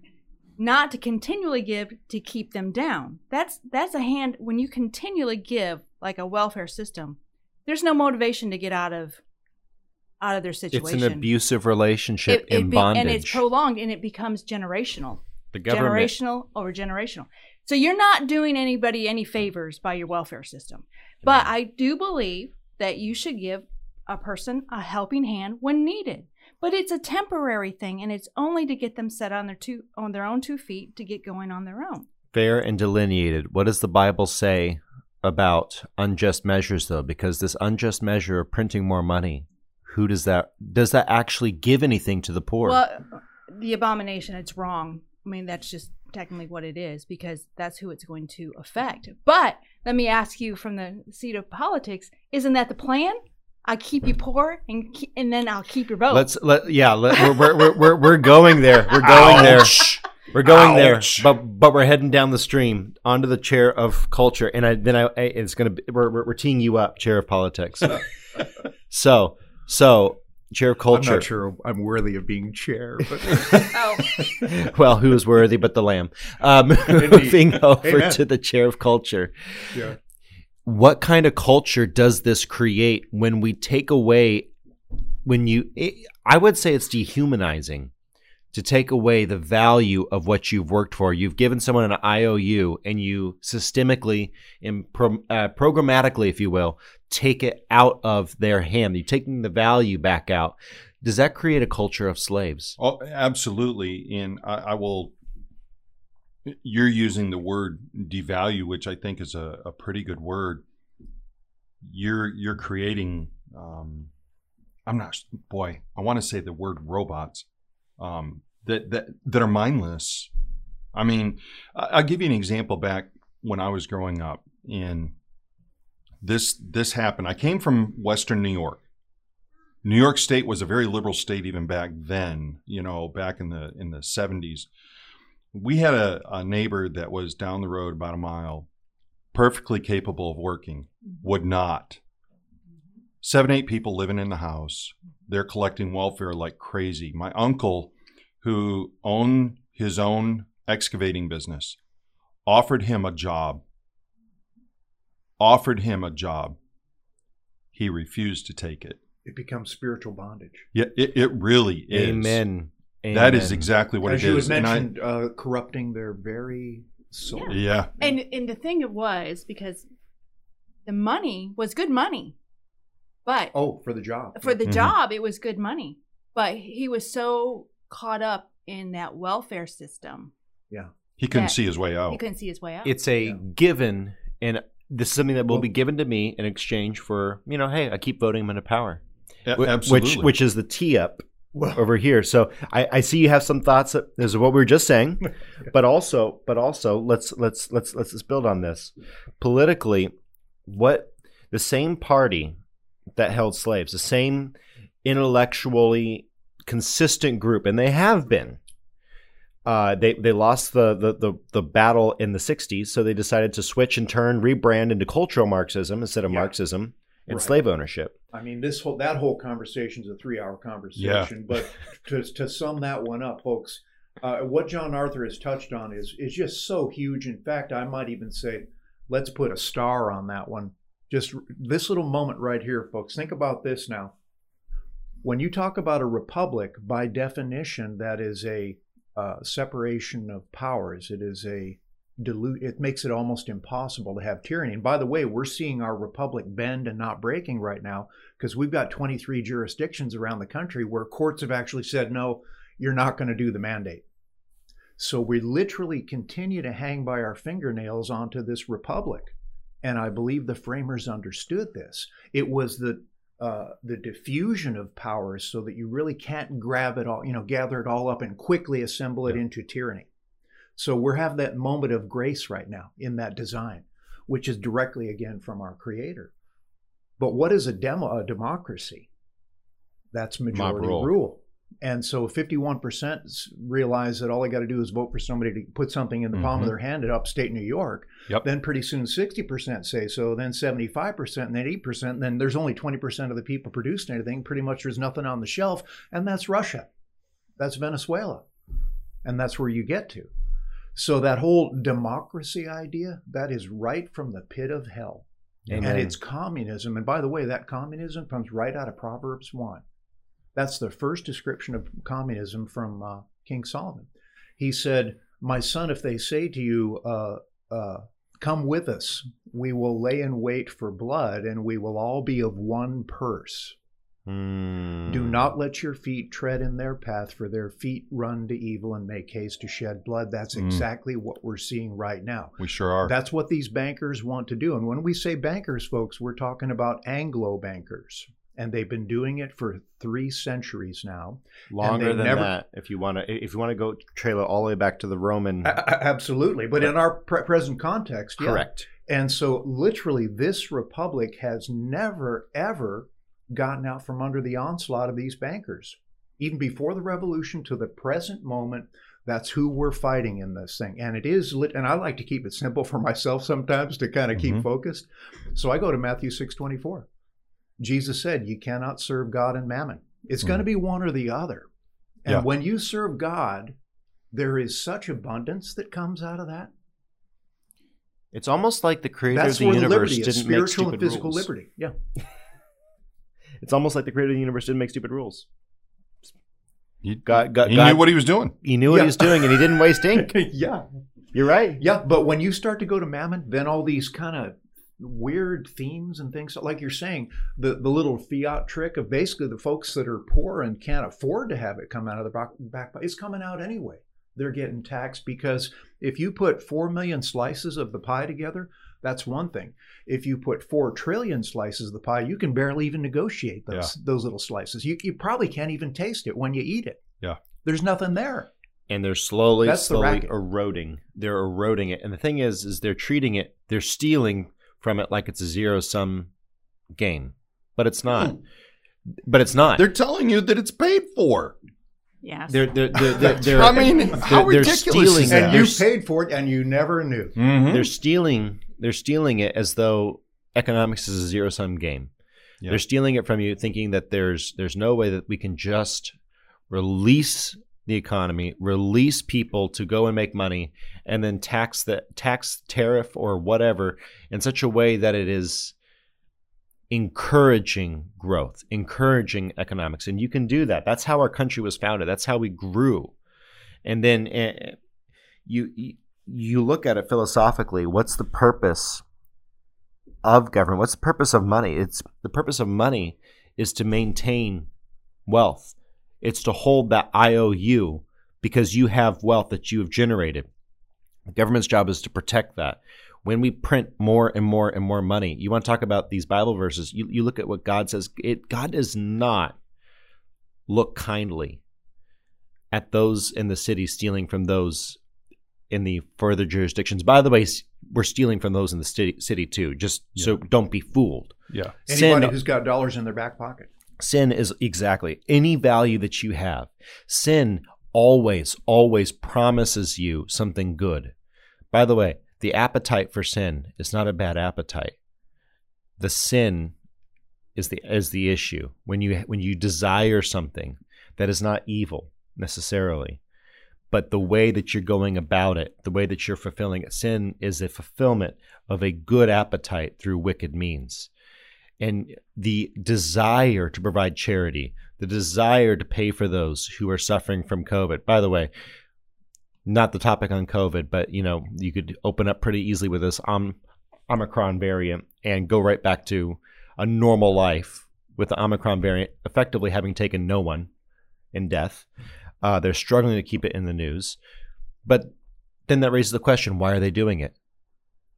Not to continually give to keep them down. That's that's a hand when you continually give like a welfare system. There's no motivation to get out of out of their situation. It's an abusive relationship It- it in be- bondage. and it's prolonged and it becomes generational the government. generational over generational. So you're not doing anybody any favors by your welfare system. But I do believe that you should give a person a helping hand when needed. But it's a temporary thing and it's only to get them set on their two on their own two feet to get going on their own. Fair and delineated. What does the Bible say about unjust measures, though? Because this unjust measure of printing more money, who does that? Does that actually give anything to the poor? Well, the abomination, it's wrong. I mean, that's just technically what it is because that's who it's going to affect. But let me ask you from the seat of politics, isn't that the plan? I'll keep you poor and ke- and then I'll keep your vote. Let's let yeah. Let, we're, we're, we're, we're we're going there. We're going there. We're going Ouch. there. But but we're heading down the stream onto the chair of culture, and I then I I- it's gonna be, we're we're, we're teeing you up, chair of politics. so so chair of culture. I'm not sure I'm worthy of being chair, but oh, well, who is worthy but the lamb? Um, moving over Amen. to the chair of culture. yeah. What kind of culture does this create when we take away, when you, it, I would say it's dehumanizing to take away the value of what you've worked for. You've given someone an IOU and you systemically and pro, uh, programmatically, if you will, take it out of their hand. You're taking the value back out. Does that create a culture of slaves? Oh, absolutely. And I, I will. You're using the word devalue, which I think is a, a pretty good word. You're you're creating. Um, I'm not. Boy, I want to say the word robots um, that that that are mindless. I mean, I'll give you an example. Back when I was growing up, and this this happened. I came from Western New York. New York State was a very liberal state even back then. You know, back in the in the seventies, we had a, a neighbor that was down the road about a mile, perfectly capable of working, would not. Seven eight people living in the house. They're collecting welfare like crazy. My uncle, who owned his own excavating business, offered him a job offered him a job. He refused to take it. It becomes spiritual bondage. Yeah, it, it really is. Amen. That is exactly what As it you is. had And I- mentioned, uh, corrupting their very soul. yeah, And and the thing it was because the money was good money, but Oh, for the job. for the Mhm. job it was good money. But he was so caught up in that welfare system, Yeah. he couldn't see his way out. he couldn't see his way out. It's a Yeah. given, and this is something that will Well- be given to me in exchange for, you know, hey, I keep voting him into power. A- Absolutely. Which, which is the tee up Well, over here. So I, I see you have some thoughts. That, this is what we were just saying, but also, but also, let's let's let's let's just build on this. Politically, what the same party that held slaves, the same intellectually consistent group, and they have been. Uh, they they lost the, the the the battle in the '60s, so they decided to switch and turn, rebrand into cultural Marxism instead of Yeah. Marxism and Right. slave ownership. I mean, this whole that whole conversation is a three-hour conversation. Yeah. But to to sum that one up, folks, uh, what John Arthur has touched on is is just so huge. In fact, I might even say, let's put a star on that one. Just this little moment right here, folks. Think about this now. When you talk about a republic, by definition, that is a uh, separation of powers. It is a dilute. It makes it almost impossible to have tyranny. And by the way, we're seeing our republic bend and not breaking right now because we've got 23 jurisdictions around the country where courts have actually said, no, you're not going to do the mandate. So we literally continue to hang by our fingernails onto this republic. And I believe the framers understood this. It was the uh, the diffusion of powers so that you really can't grab it all, you know, gather it all up and quickly assemble it Yeah. into tyranny. So we're having that moment of grace right now in that design, which is directly again from our creator. But what is a demo a democracy? That's majority rule. rule. And so 51% realize that all they got to do is vote for somebody to put something in the palm Mhm. of their hand in upstate New York. Yep. Then pretty soon 60% say so, then 75%, and then 8%. And then there's only 20% of the people producing anything. Pretty much there's nothing on the shelf. And that's Russia. That's Venezuela. And that's where you get to. So that whole democracy idea, that is right from the pit of hell. Amen. And it's communism. And by the way, that communism comes right out of Proverbs 1. That's the first description of communism from uh, King Solomon. He said, My son, if they say to you, uh, uh, Come with us, we will lay in wait for blood, and we will all be of one purse. Hmm. Do not let your feet tread in their path, for their feet run to evil and make haste to shed blood. That's Mm. exactly what we're seeing right now. we sure are. That's what these bankers want to do. And when we say bankers, folks, we're talking about Anglo bankers. And they've been doing it for three centuries now. longer than never- that. If you want to, if you want to go trailer all the way back to the Roman, absolutely. But in our pre- present context, yeah. correct. And so, literally, this republic has never, ever gotten out from under the onslaught of these bankers. Even before the revolution to the present moment, that's who we're fighting in this thing. And it is lit. And I like to keep it simple for myself sometimes to kind of keep Mhm. focused. So I go to Matthew six twenty four. Jesus said, "You cannot serve God and mammon. It's going to mm. be one or the other." And Yeah. when you serve God, there is such abundance that comes out of that. It's almost like the creator That's of the where the universe liberty didn't make stupid and physical rules. liberty. Yeah. It's almost like the creator of the universe didn't make stupid rules. He, God, God, he God- knew what he was doing. he knew what Yeah. he was doing, and he didn't waste ink. yeah. You're right. Yeah. But when you start to go to Mammon, then all these kind of weird themes and things, like you're saying, the, the little fiat trick of basically the folks that are poor and can't afford to have it come out of the back, back it's coming out anyway. They're getting taxed because if you put 4 million slices of the pie together, that's one thing. If you put 4 trillion slices of the pie, you can barely even negotiate those, those little slices. You, you probably can't even taste it when you eat it. Yeah. There's nothing there. and they're slowly, That's slowly racket. eroding. They're eroding it, and the thing is, is they're treating it. They're stealing from it like it's a zero sum game, but it's not. But it's not. They're telling you that it's paid for. Yes. They're they're they're, they're, they're I mean, how they're ridiculous stealing is that. that? and you paid for it, and you never knew. Mhm. they're stealing they're stealing it as though economics is a zero sum game. Yeah. They're stealing it from you, thinking that there's there's no way that we can just release the economy, release people to go and make money, and then tax the tax tariff or whatever in such a way that it is encouraging growth, encouraging economics, and you can do that. That's how our country was founded. That's how we grew, and then uh, you you- you look at it philosophically. What's the purpose of government? What's the purpose of money? It's the purpose of money is to maintain wealth. It's to hold that IOU because you have wealth that you have generated. The government's job is to protect that. When we print more and more and more money, you want to talk about these Bible verses. You, you look at what God says. It God does not look kindly at those in the city stealing from those in the further jurisdictions. By the way, we're stealing from those in the city, city too. Just so don't be fooled. yeah. Anybody Sin- who's got dollars in their back pocket. Sin is exactly any value that you have. Sin always, always promises you something good. By the way, the appetite for sin is not a bad appetite. The sin is the is the issue. When you when you desire something that is not evil necessarily, but the way that you're going about it, the way that you're fulfilling it, sin is a fulfillment of a good appetite through wicked means and the desire to provide charity, the desire to pay for those who are suffering from COVID. By the way, not the topic on COVID, but you know, you could open up pretty easily with this Om- Omicron variant and go right back to a normal life with the Omicron variant effectively having taken no one in death. Uh, they're struggling to keep it in the news. But then that raises the question why are they doing it?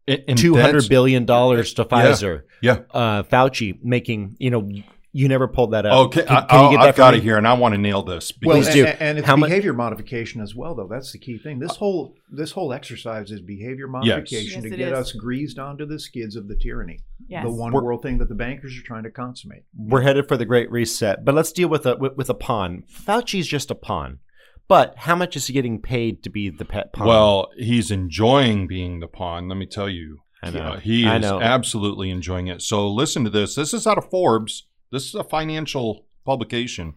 And- and Two that's- hundred billion dollars to Pfizer Yeah. uh, Fauci making, you know, you never pulled that up. Okay, Can, I, can you get that have got me? it here, and I want to nail this. Well, and, do. and it's How mu- behavior modification as well, though. That's the key thing. This whole this whole exercise is behavior modification Yes, to it get is. us greased onto the skids of the tyranny, yes. the one We're- world thing that the bankers are trying to consummate. We're headed for the Great Reset, but let's deal with a with, with a pawn. Fauci's just a pawn, but how much is he getting paid to be the pet pawn? Well, he's enjoying being the pawn. Let me tell you, I know. Uh, he I is know. absolutely enjoying it. So listen to this. This is out of Forbes. This is a financial publication.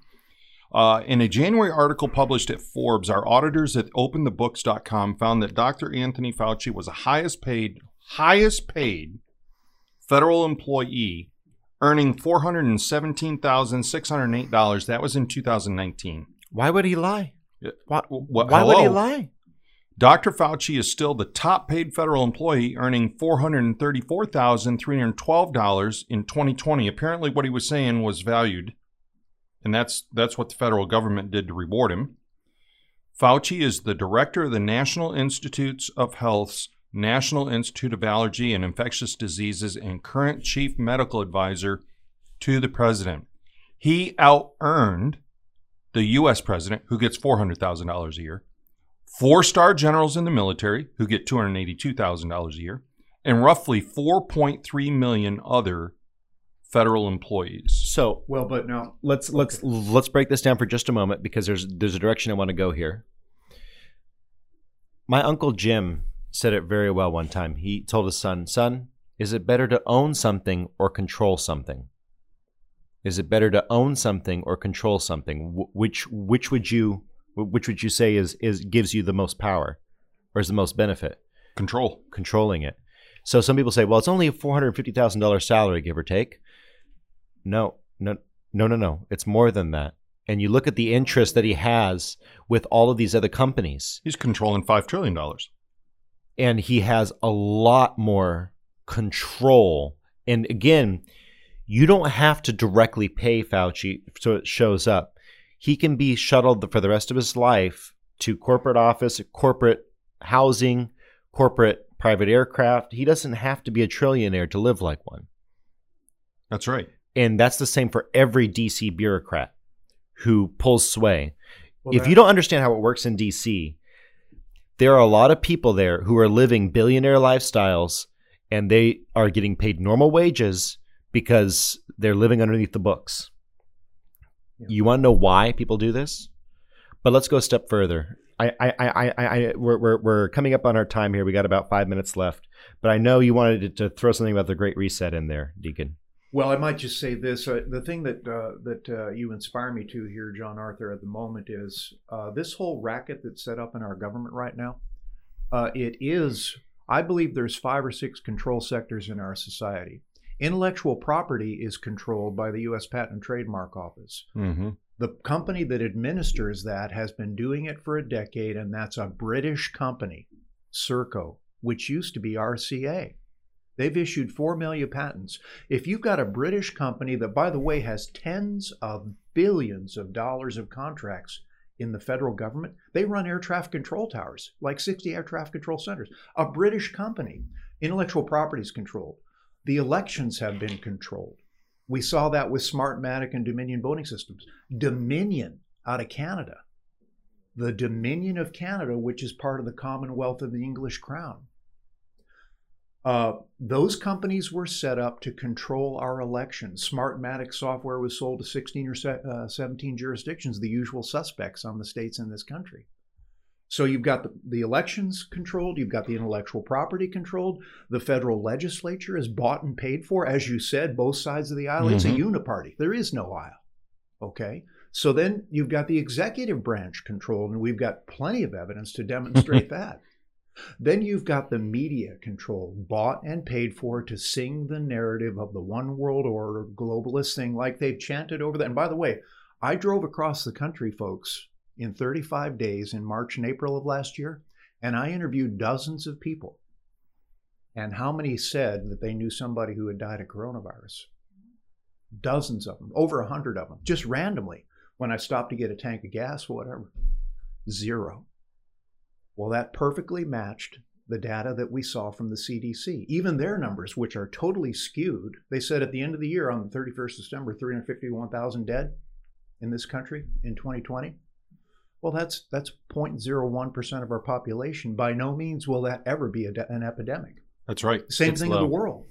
Uh, in a January article published at Forbes, our auditors at OpenTheBooks.com found that Dr. Anthony Fauci was the highest paid, highest paid federal employee, earning four hundred and seventeen thousand six hundred eight dollars. That was in two thousand nineteen. why would he lie? Why, Wh- why would he lie? Dr. Fauci is still the top paid federal employee, earning $434,312 in 2020. Apparently, what he was saying was valued, and that's, that's what the federal government did to reward him. Fauci is the director of the National Institutes of Health's National Institute of Allergy and Infectious Diseases and current chief medical advisor to the president. He out earned the U.S. president, who gets $400,000 a year four star generals in the military who get $282,000 a year, and roughly 4.3 million other federal employees. So Well, but now let's let's let's break this down for just a moment because there's there's a direction I want to go here. My uncle Jim said it very well one time. He told his son, "Son, is it better to own something or control something? Is it better to own something or control something? Wh- Which which would you which would you say is is gives you the most power or is the most benefit? Control. controlling it. So some people say, well, it's only a four hundred fifty thousand dollars salary, give or take. No, no, no, no, no. It's more than that. And you look at the interest that he has with all of these other companies, He's controlling $5 trillion. and he has a lot more control. And again, you don't have to directly pay Fauci so it shows up. He can be shuttled for the rest of his life to corporate office, corporate housing, corporate private aircraft. He doesn't have to be a trillionaire to live like one. That's right. And that's the same for every DC bureaucrat who pulls sway. well, if you don't understand how it works in DC, there are a lot of people there who are living billionaire lifestyles and they are getting paid normal wages because they're living underneath the books. Yeah. You want to know why people do this? But let's go a step further. I, I, I, I, I we're, we're, we're coming up on our time here. We got about five minutes left. But I know you wanted to, to throw something about the Great Reset in there, Deacon. Well, I might just say this: uh, the thing that uh, that uh, you inspire me to here, John Arthur, at the moment is uh, this whole racket that's set up in our government right now. Uh, it is, I believe, there's five or six control sectors in our society. Intellectual property is controlled by the U.S. Patent and Trademark Office. Mm-hmm. The company that administers that has been doing it for a decade, and that's a British company, Serco, which used to be RCA. They've issued 4 million patents. If you've got a British company that, by the way, has tens of billions of dollars of contracts in the federal government, they run air traffic control towers, like 60 air traffic control centers. A British company, intellectual property is controlled. The elections have been controlled. We saw that with Smartmatic and Dominion voting systems. Dominion out of Canada, the Dominion of Canada, which is part of the Commonwealth of the English Crown. Uh, those companies were set up to control our elections. Smartmatic software was sold to 16 or uh, 17 jurisdictions, the usual suspects on the states in this country. So you've got the, the elections controlled, you've got the intellectual property controlled, the federal legislature is bought and paid for. As you said, both sides of the aisle, it's a mm-hmm. uniparty. There is no aisle. Okay. So then you've got the executive branch controlled, and we've got plenty of evidence to demonstrate that. Then you've got the media controlled, bought and paid for to sing the narrative of the one world order globalist thing like they've chanted over that. And by the way, I drove across the country, folks, in 35 days in March and April of last year, and I interviewed dozens of people. And how many said that they knew somebody who had died of coronavirus? Dozens of them, over a hundred of them, just randomly when I stopped to get a tank of gas or whatever. Zero. Well, that perfectly matched the data that we saw from the CDC. Even their numbers, which are totally skewed, they said at the end of the year, on the 31st of December, 351,000 dead in this country in 2020. Well, that's that's 0.01% of our population. By no means will that ever be a, an epidemic. That's right. Same It's thing low. in the world.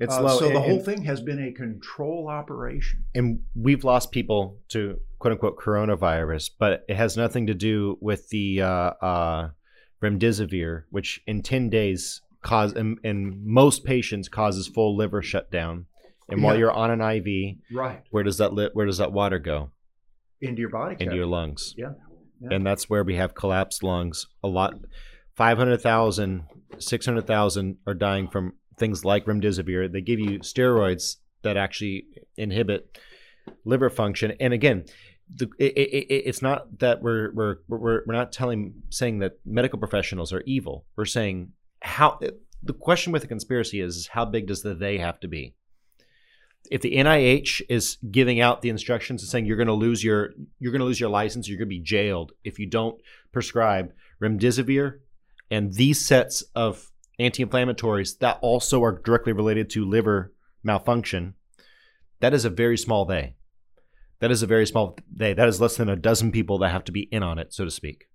It's Uh, low. so the and- whole thing has been a control operation. and we've lost people to quote unquote coronavirus, but it has nothing to do with the uh, uh, remdesivir, which in ten days cause in, in most patients causes full liver shutdown. And while Yeah. you're on an IV, Right. where does that li- where does that water go? Into your body. Into cavity. your lungs. Yeah. Yeah. And that's where we have collapsed lungs. A lot, 500,000, 600,000 are dying from things like remdesivir. They give you steroids that actually inhibit liver function. And again, the, it, it, it, it's not that we're, we're we're we're not telling saying that medical professionals are evil. We're saying how the question with the conspiracy is, is how big does the they have to be? If the NIH is giving out the instructions and saying you're going to lose your you're going to lose your license, you're going to be jailed if you don't prescribe remdesivir and these sets of anti-inflammatories that also are directly related to liver malfunction, that is a very small they. That is a very small they. That is less than a dozen people that have to be in on it, so to speak.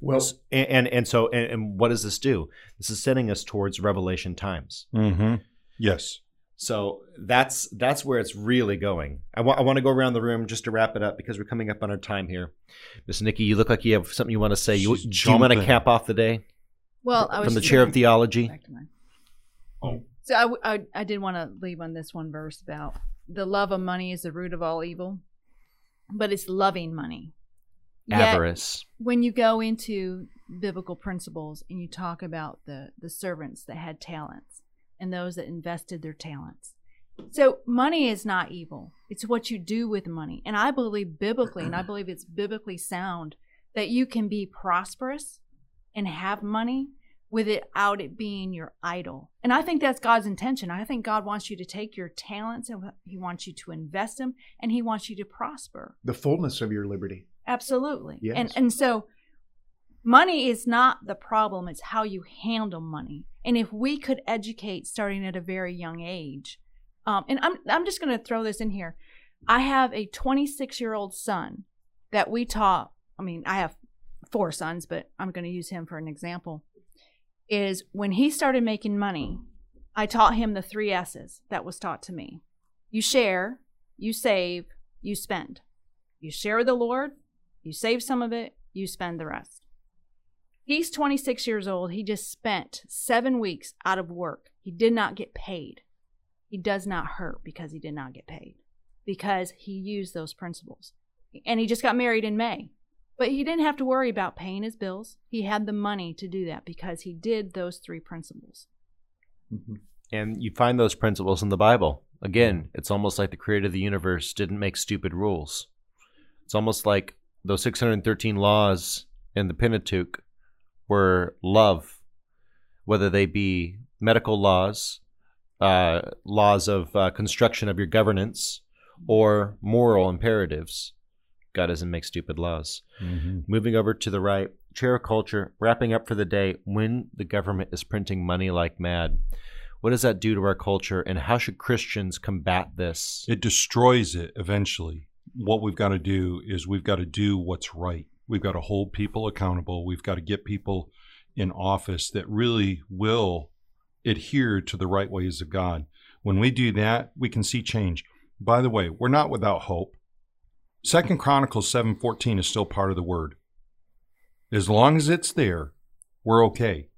Well, And and, and so and, and what does this do? This is setting us towards revelation times. Mm-hmm. Yes. So that's that's where it's really going. I want I want to go around the room just to wrap it up because we're coming up on our time here. Miss Nikki, you look like you have something you want to say. You, She's do you want to jumping. cap off the day Well, I was from the just chair of gonna- theology? back to mine. Oh. So I, w- I, I did want to leave on this one verse about the love of money is the root of all evil, but it's loving money. Yet, Avarice. when you go into biblical principles and you talk about the the servants that had talents and those that invested their talents so money is not evil it's what you do with money and i believe biblically and i believe it's biblically sound that you can be prosperous and have money without it being your idol and i think that's god's intention i think god wants you to take your talents and he wants you to invest them and he wants you to prosper the fullness of your liberty. Absolutely. Yes. And and so money is not the problem, it's how you handle money. And if we could educate starting at a very young age, um, and I'm I'm just gonna throw this in here. I have a 26 year old son that we taught. I mean, I have four sons, but I'm going to use him for an example. Is when he started making money, I taught him the three S's that was taught to me. You share, you save, you spend. You share with the Lord, you save some of it, you spend the rest. He's 26 years old. He just spent seven weeks out of work. He did not get paid. He does not hurt because he did not get paid, because he used those principles. And he just got married in May. But he didn't have to worry about paying his bills. He had the money to do that because he did those three principles. Mhm. And you find those principles in the Bible. Again, it's almost like the creator of the universe didn't make stupid rules. It's almost like those 613 laws in the Pentateuch were love, whether they be medical laws, uh, laws of uh, construction of your governance, or moral imperatives. God doesn't make stupid laws. Moving over to the right, chair culture, wrapping up for the day. When the government is printing money like mad, what does that do to our culture, and how should Christians combat this? It destroys it eventually. What we've got to do is we've got to do what's right. We've got to hold people accountable. We've got to get people in office that really will adhere to the right ways of God. When we do that, we can see change. By the way, we're not without hope. Second Chronicles 7:14 is still part of the word. As long as it's there, we're okay.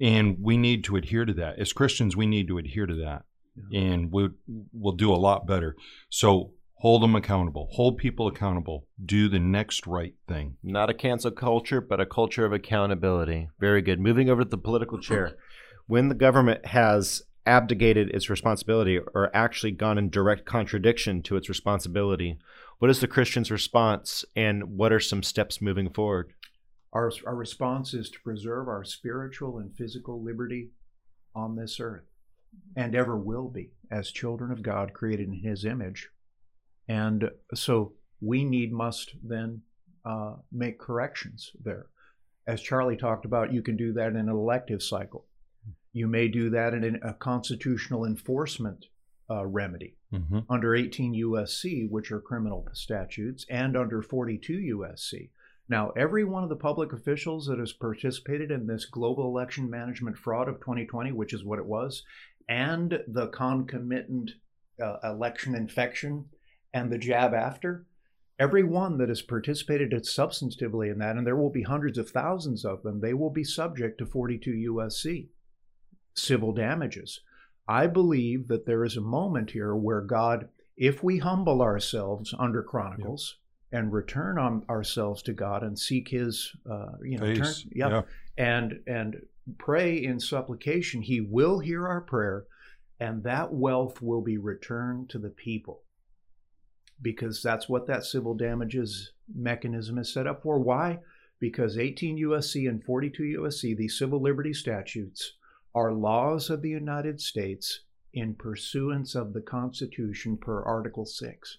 And we need to adhere to that. As Christians, we need to adhere to that. And we'll, we'll do a lot better. So hold them accountable, hold people accountable, do the next right thing. Not a cancel culture, but a culture of accountability. Very good. Moving over to the political chair. When the government has abdicated its responsibility or actually gone in direct contradiction to its responsibility, what is the Christian's response and what are some steps moving forward? Our, our response is to preserve our spiritual and physical liberty on this earth and ever will be as children of God created in His image. And so we need, must then uh, make corrections there. As Charlie talked about, you can do that in an elective cycle. You may do that in a constitutional enforcement uh, remedy Mm-hmm. under 18 USC, which are criminal statutes, and under 42 USC. Now, every one of the public officials that has participated in this global election management fraud of 2020, which is what it was, and the concomitant uh, election infection and the jab after, every one that has participated substantively in that, and there will be hundreds of thousands of them, they will be subject to 42 USC civil damages. I believe that there is a moment here where God, if we humble ourselves under Chronicles and return on ourselves to God and seek His, uh, you know, turn, yeah, yeah. and and pray in supplication, He will hear our prayer, and that wealth will be returned to the people. Because that's what that civil damages mechanism is set up for. Why? Because 18 USC and 42 USC, these civil liberty statutes, are laws of the United States in pursuance of the Constitution per Article 6.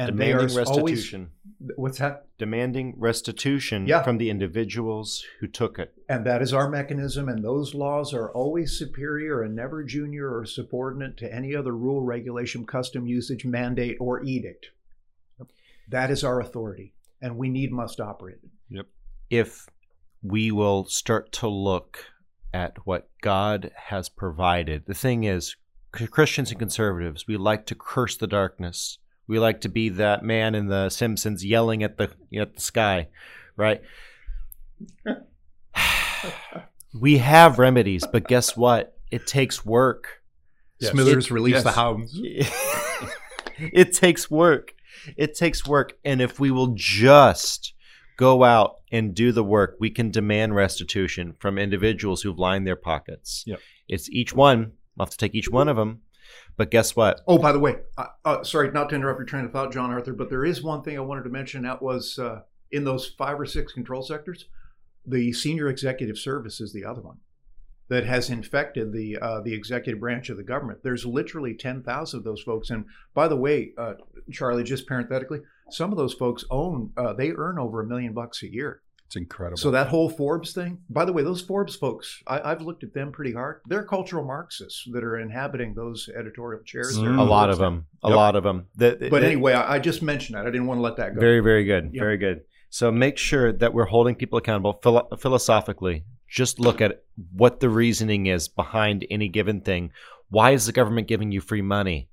And Demanding are always- restitution. what's that? Demanding restitution Yeah. from the individuals who took it. And that is our mechanism, and those laws are always superior and never junior or subordinate to any other rule, regulation, custom, usage, mandate, or edict. That is our authority, and we need must operate it. if we will start to look at what God has provided. The thing is, Christians and conservatives, we like to curse the darkness. We like to be that man in the Simpsons yelling at the at the sky, right? we have remedies, but guess what? It takes work. Yes. Smithers release yes. the hounds. it takes work. It takes work. And if we will just go out and do the work, we can demand restitution from individuals who've lined their pockets. Yep. It's each one. We'll have to take each one of them. But guess what? Oh, by the way, uh, uh, sorry not to interrupt your train of thought, John Arthur, but there is one thing I wanted to mention. That was uh, in those five or six control sectors, the senior executive service is the other one that has infected the uh, the executive branch of the government. There's literally ten thousand of those folks, and by the way, uh, Charlie, just parenthetically, some of those folks own uh, they earn over a million bucks a year. It's incredible. So that whole Forbes thing, by the way, those Forbes folks, I, I've looked at them pretty hard. They're cultural Marxists that are inhabiting those editorial chairs. Mm. A lot of them. A Yep. lot of them. The- But the- anyway, I, I just mentioned that. I didn't want to let that go. Very, very good. Yeah. Very good. So make sure that we're holding people accountable philo- philosophically. just look at what the reasoning is behind any given thing. Why is the government giving you free money?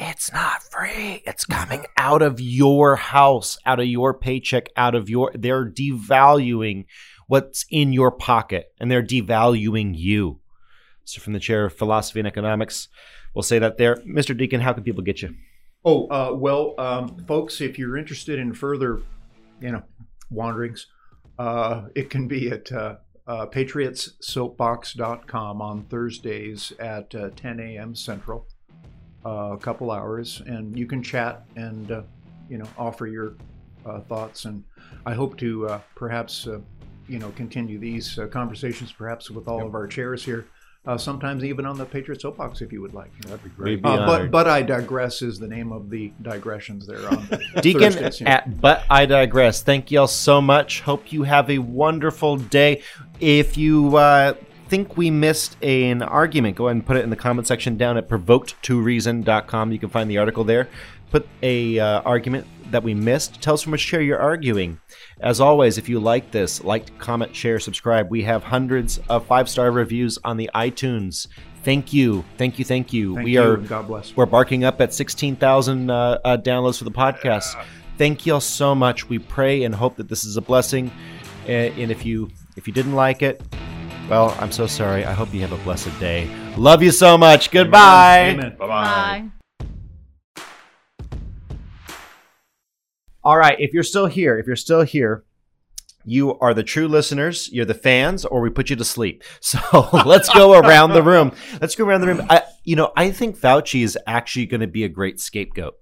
It's not free. It's coming out of your house, out of your paycheck, out of your. They're devaluing what's in your pocket and they're devaluing you. So, from the chair of philosophy and economics, we'll say that there. Mr. Deacon, how can people get you? Oh, uh, well, um, folks, if you're interested in further, you know, wanderings, uh, it can be at uh, uh, patriotssoapbox.com on Thursdays at uh, 10 a.m. Central, uh, a couple hours, and you can chat and, uh, you know, offer your uh, thoughts. And I hope to uh, perhaps, uh, you know, continue these uh, conversations perhaps with all of our chairs here. Uh, sometimes even on the Patriot Soapbox, if you would like. That'd be great. be Uh, but but I digress is the name of the digressions there on Deacon Thursdays, yeah. at But I Digress. Thank y'all so much. Hope you have a wonderful day. If you uh, think we missed an argument, go ahead and put it in the comment section down at provoked2reason.com. You can find the article there. Put a uh, argument that we missed. Tell us from which chair you're arguing. As always, if you like this, like, comment, share, subscribe. We have hundreds of five star reviews on the iTunes. Thank you, thank you, thank you. Thank we you, are God bless. we're barking up at 16,000 uh, uh, downloads for the podcast. Thank y'all so much. We pray and hope that this is a blessing. Uh, and if you if you didn't like it, well, I'm so sorry. I hope you have a blessed day. Love you so much. Goodbye. Amen. Bye bye. Bye. All right, if you're still here, if you're still here, you are the true listeners. You're the fans, or we put you to sleep. So let's go around the room. Let's go around the room. I, you know, I think Fauci is actually going to be a great scapegoat.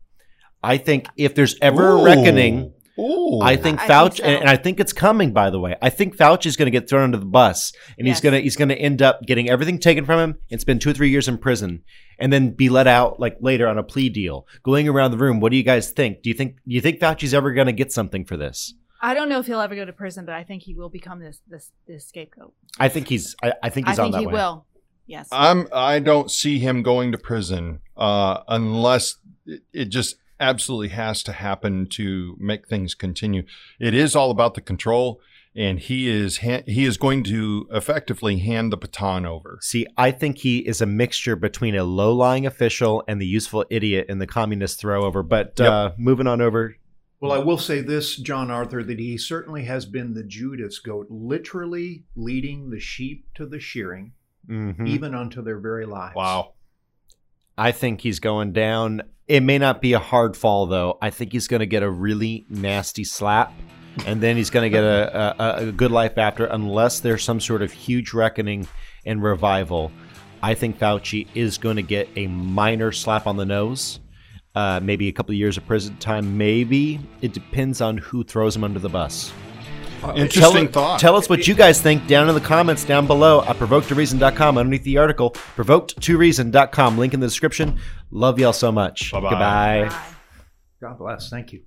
I think if there's ever a reckoning, Ooh. I think I Fauci, think so. and, and I think it's coming. By the way, I think Fauci's going to get thrown under the bus, and he's gonna he's gonna end up getting everything taken from him and spend two or three years in prison, and then be let out like later on a plea deal. Going around the room, what do you guys think? Do you think do you think Fauci's ever going to get something for this? I don't know if he'll ever go to prison, but I think he will become this this this scapegoat. I think he's I, I think I he's on think that he way. will. Yes. I'm. I don't see him going to prison uh, unless it, it just absolutely has to happen to make things continue. It is all about the control, and he is ha- he is going to effectively hand the baton over. See, I think he is a mixture between a low-lying official and the useful idiot in the communist throwover. But Yep. uh, moving on over, Well, I will say this, John Arthur, that he certainly has been the Judas goat, literally leading the sheep to the shearing, Mhm. even unto their very lives. Wow. I think he's going down. It may not be a hard fall though. I think he's going to get a really nasty slap, and then he's going to get a, a, a good life after, unless there's some sort of huge reckoning and revival. I think Fauci is going to get a minor slap on the nose, uh, maybe a couple of years of prison time. Maybe it depends on who throws him under the bus. Interesting tell, thought. Tell us what you guys think down in the comments down below at provoked2reason.com underneath the article. Provoked2reason.com. Link in the description. Love y'all so much. Bye-bye. Goodbye. Bye. God bless. Thank you.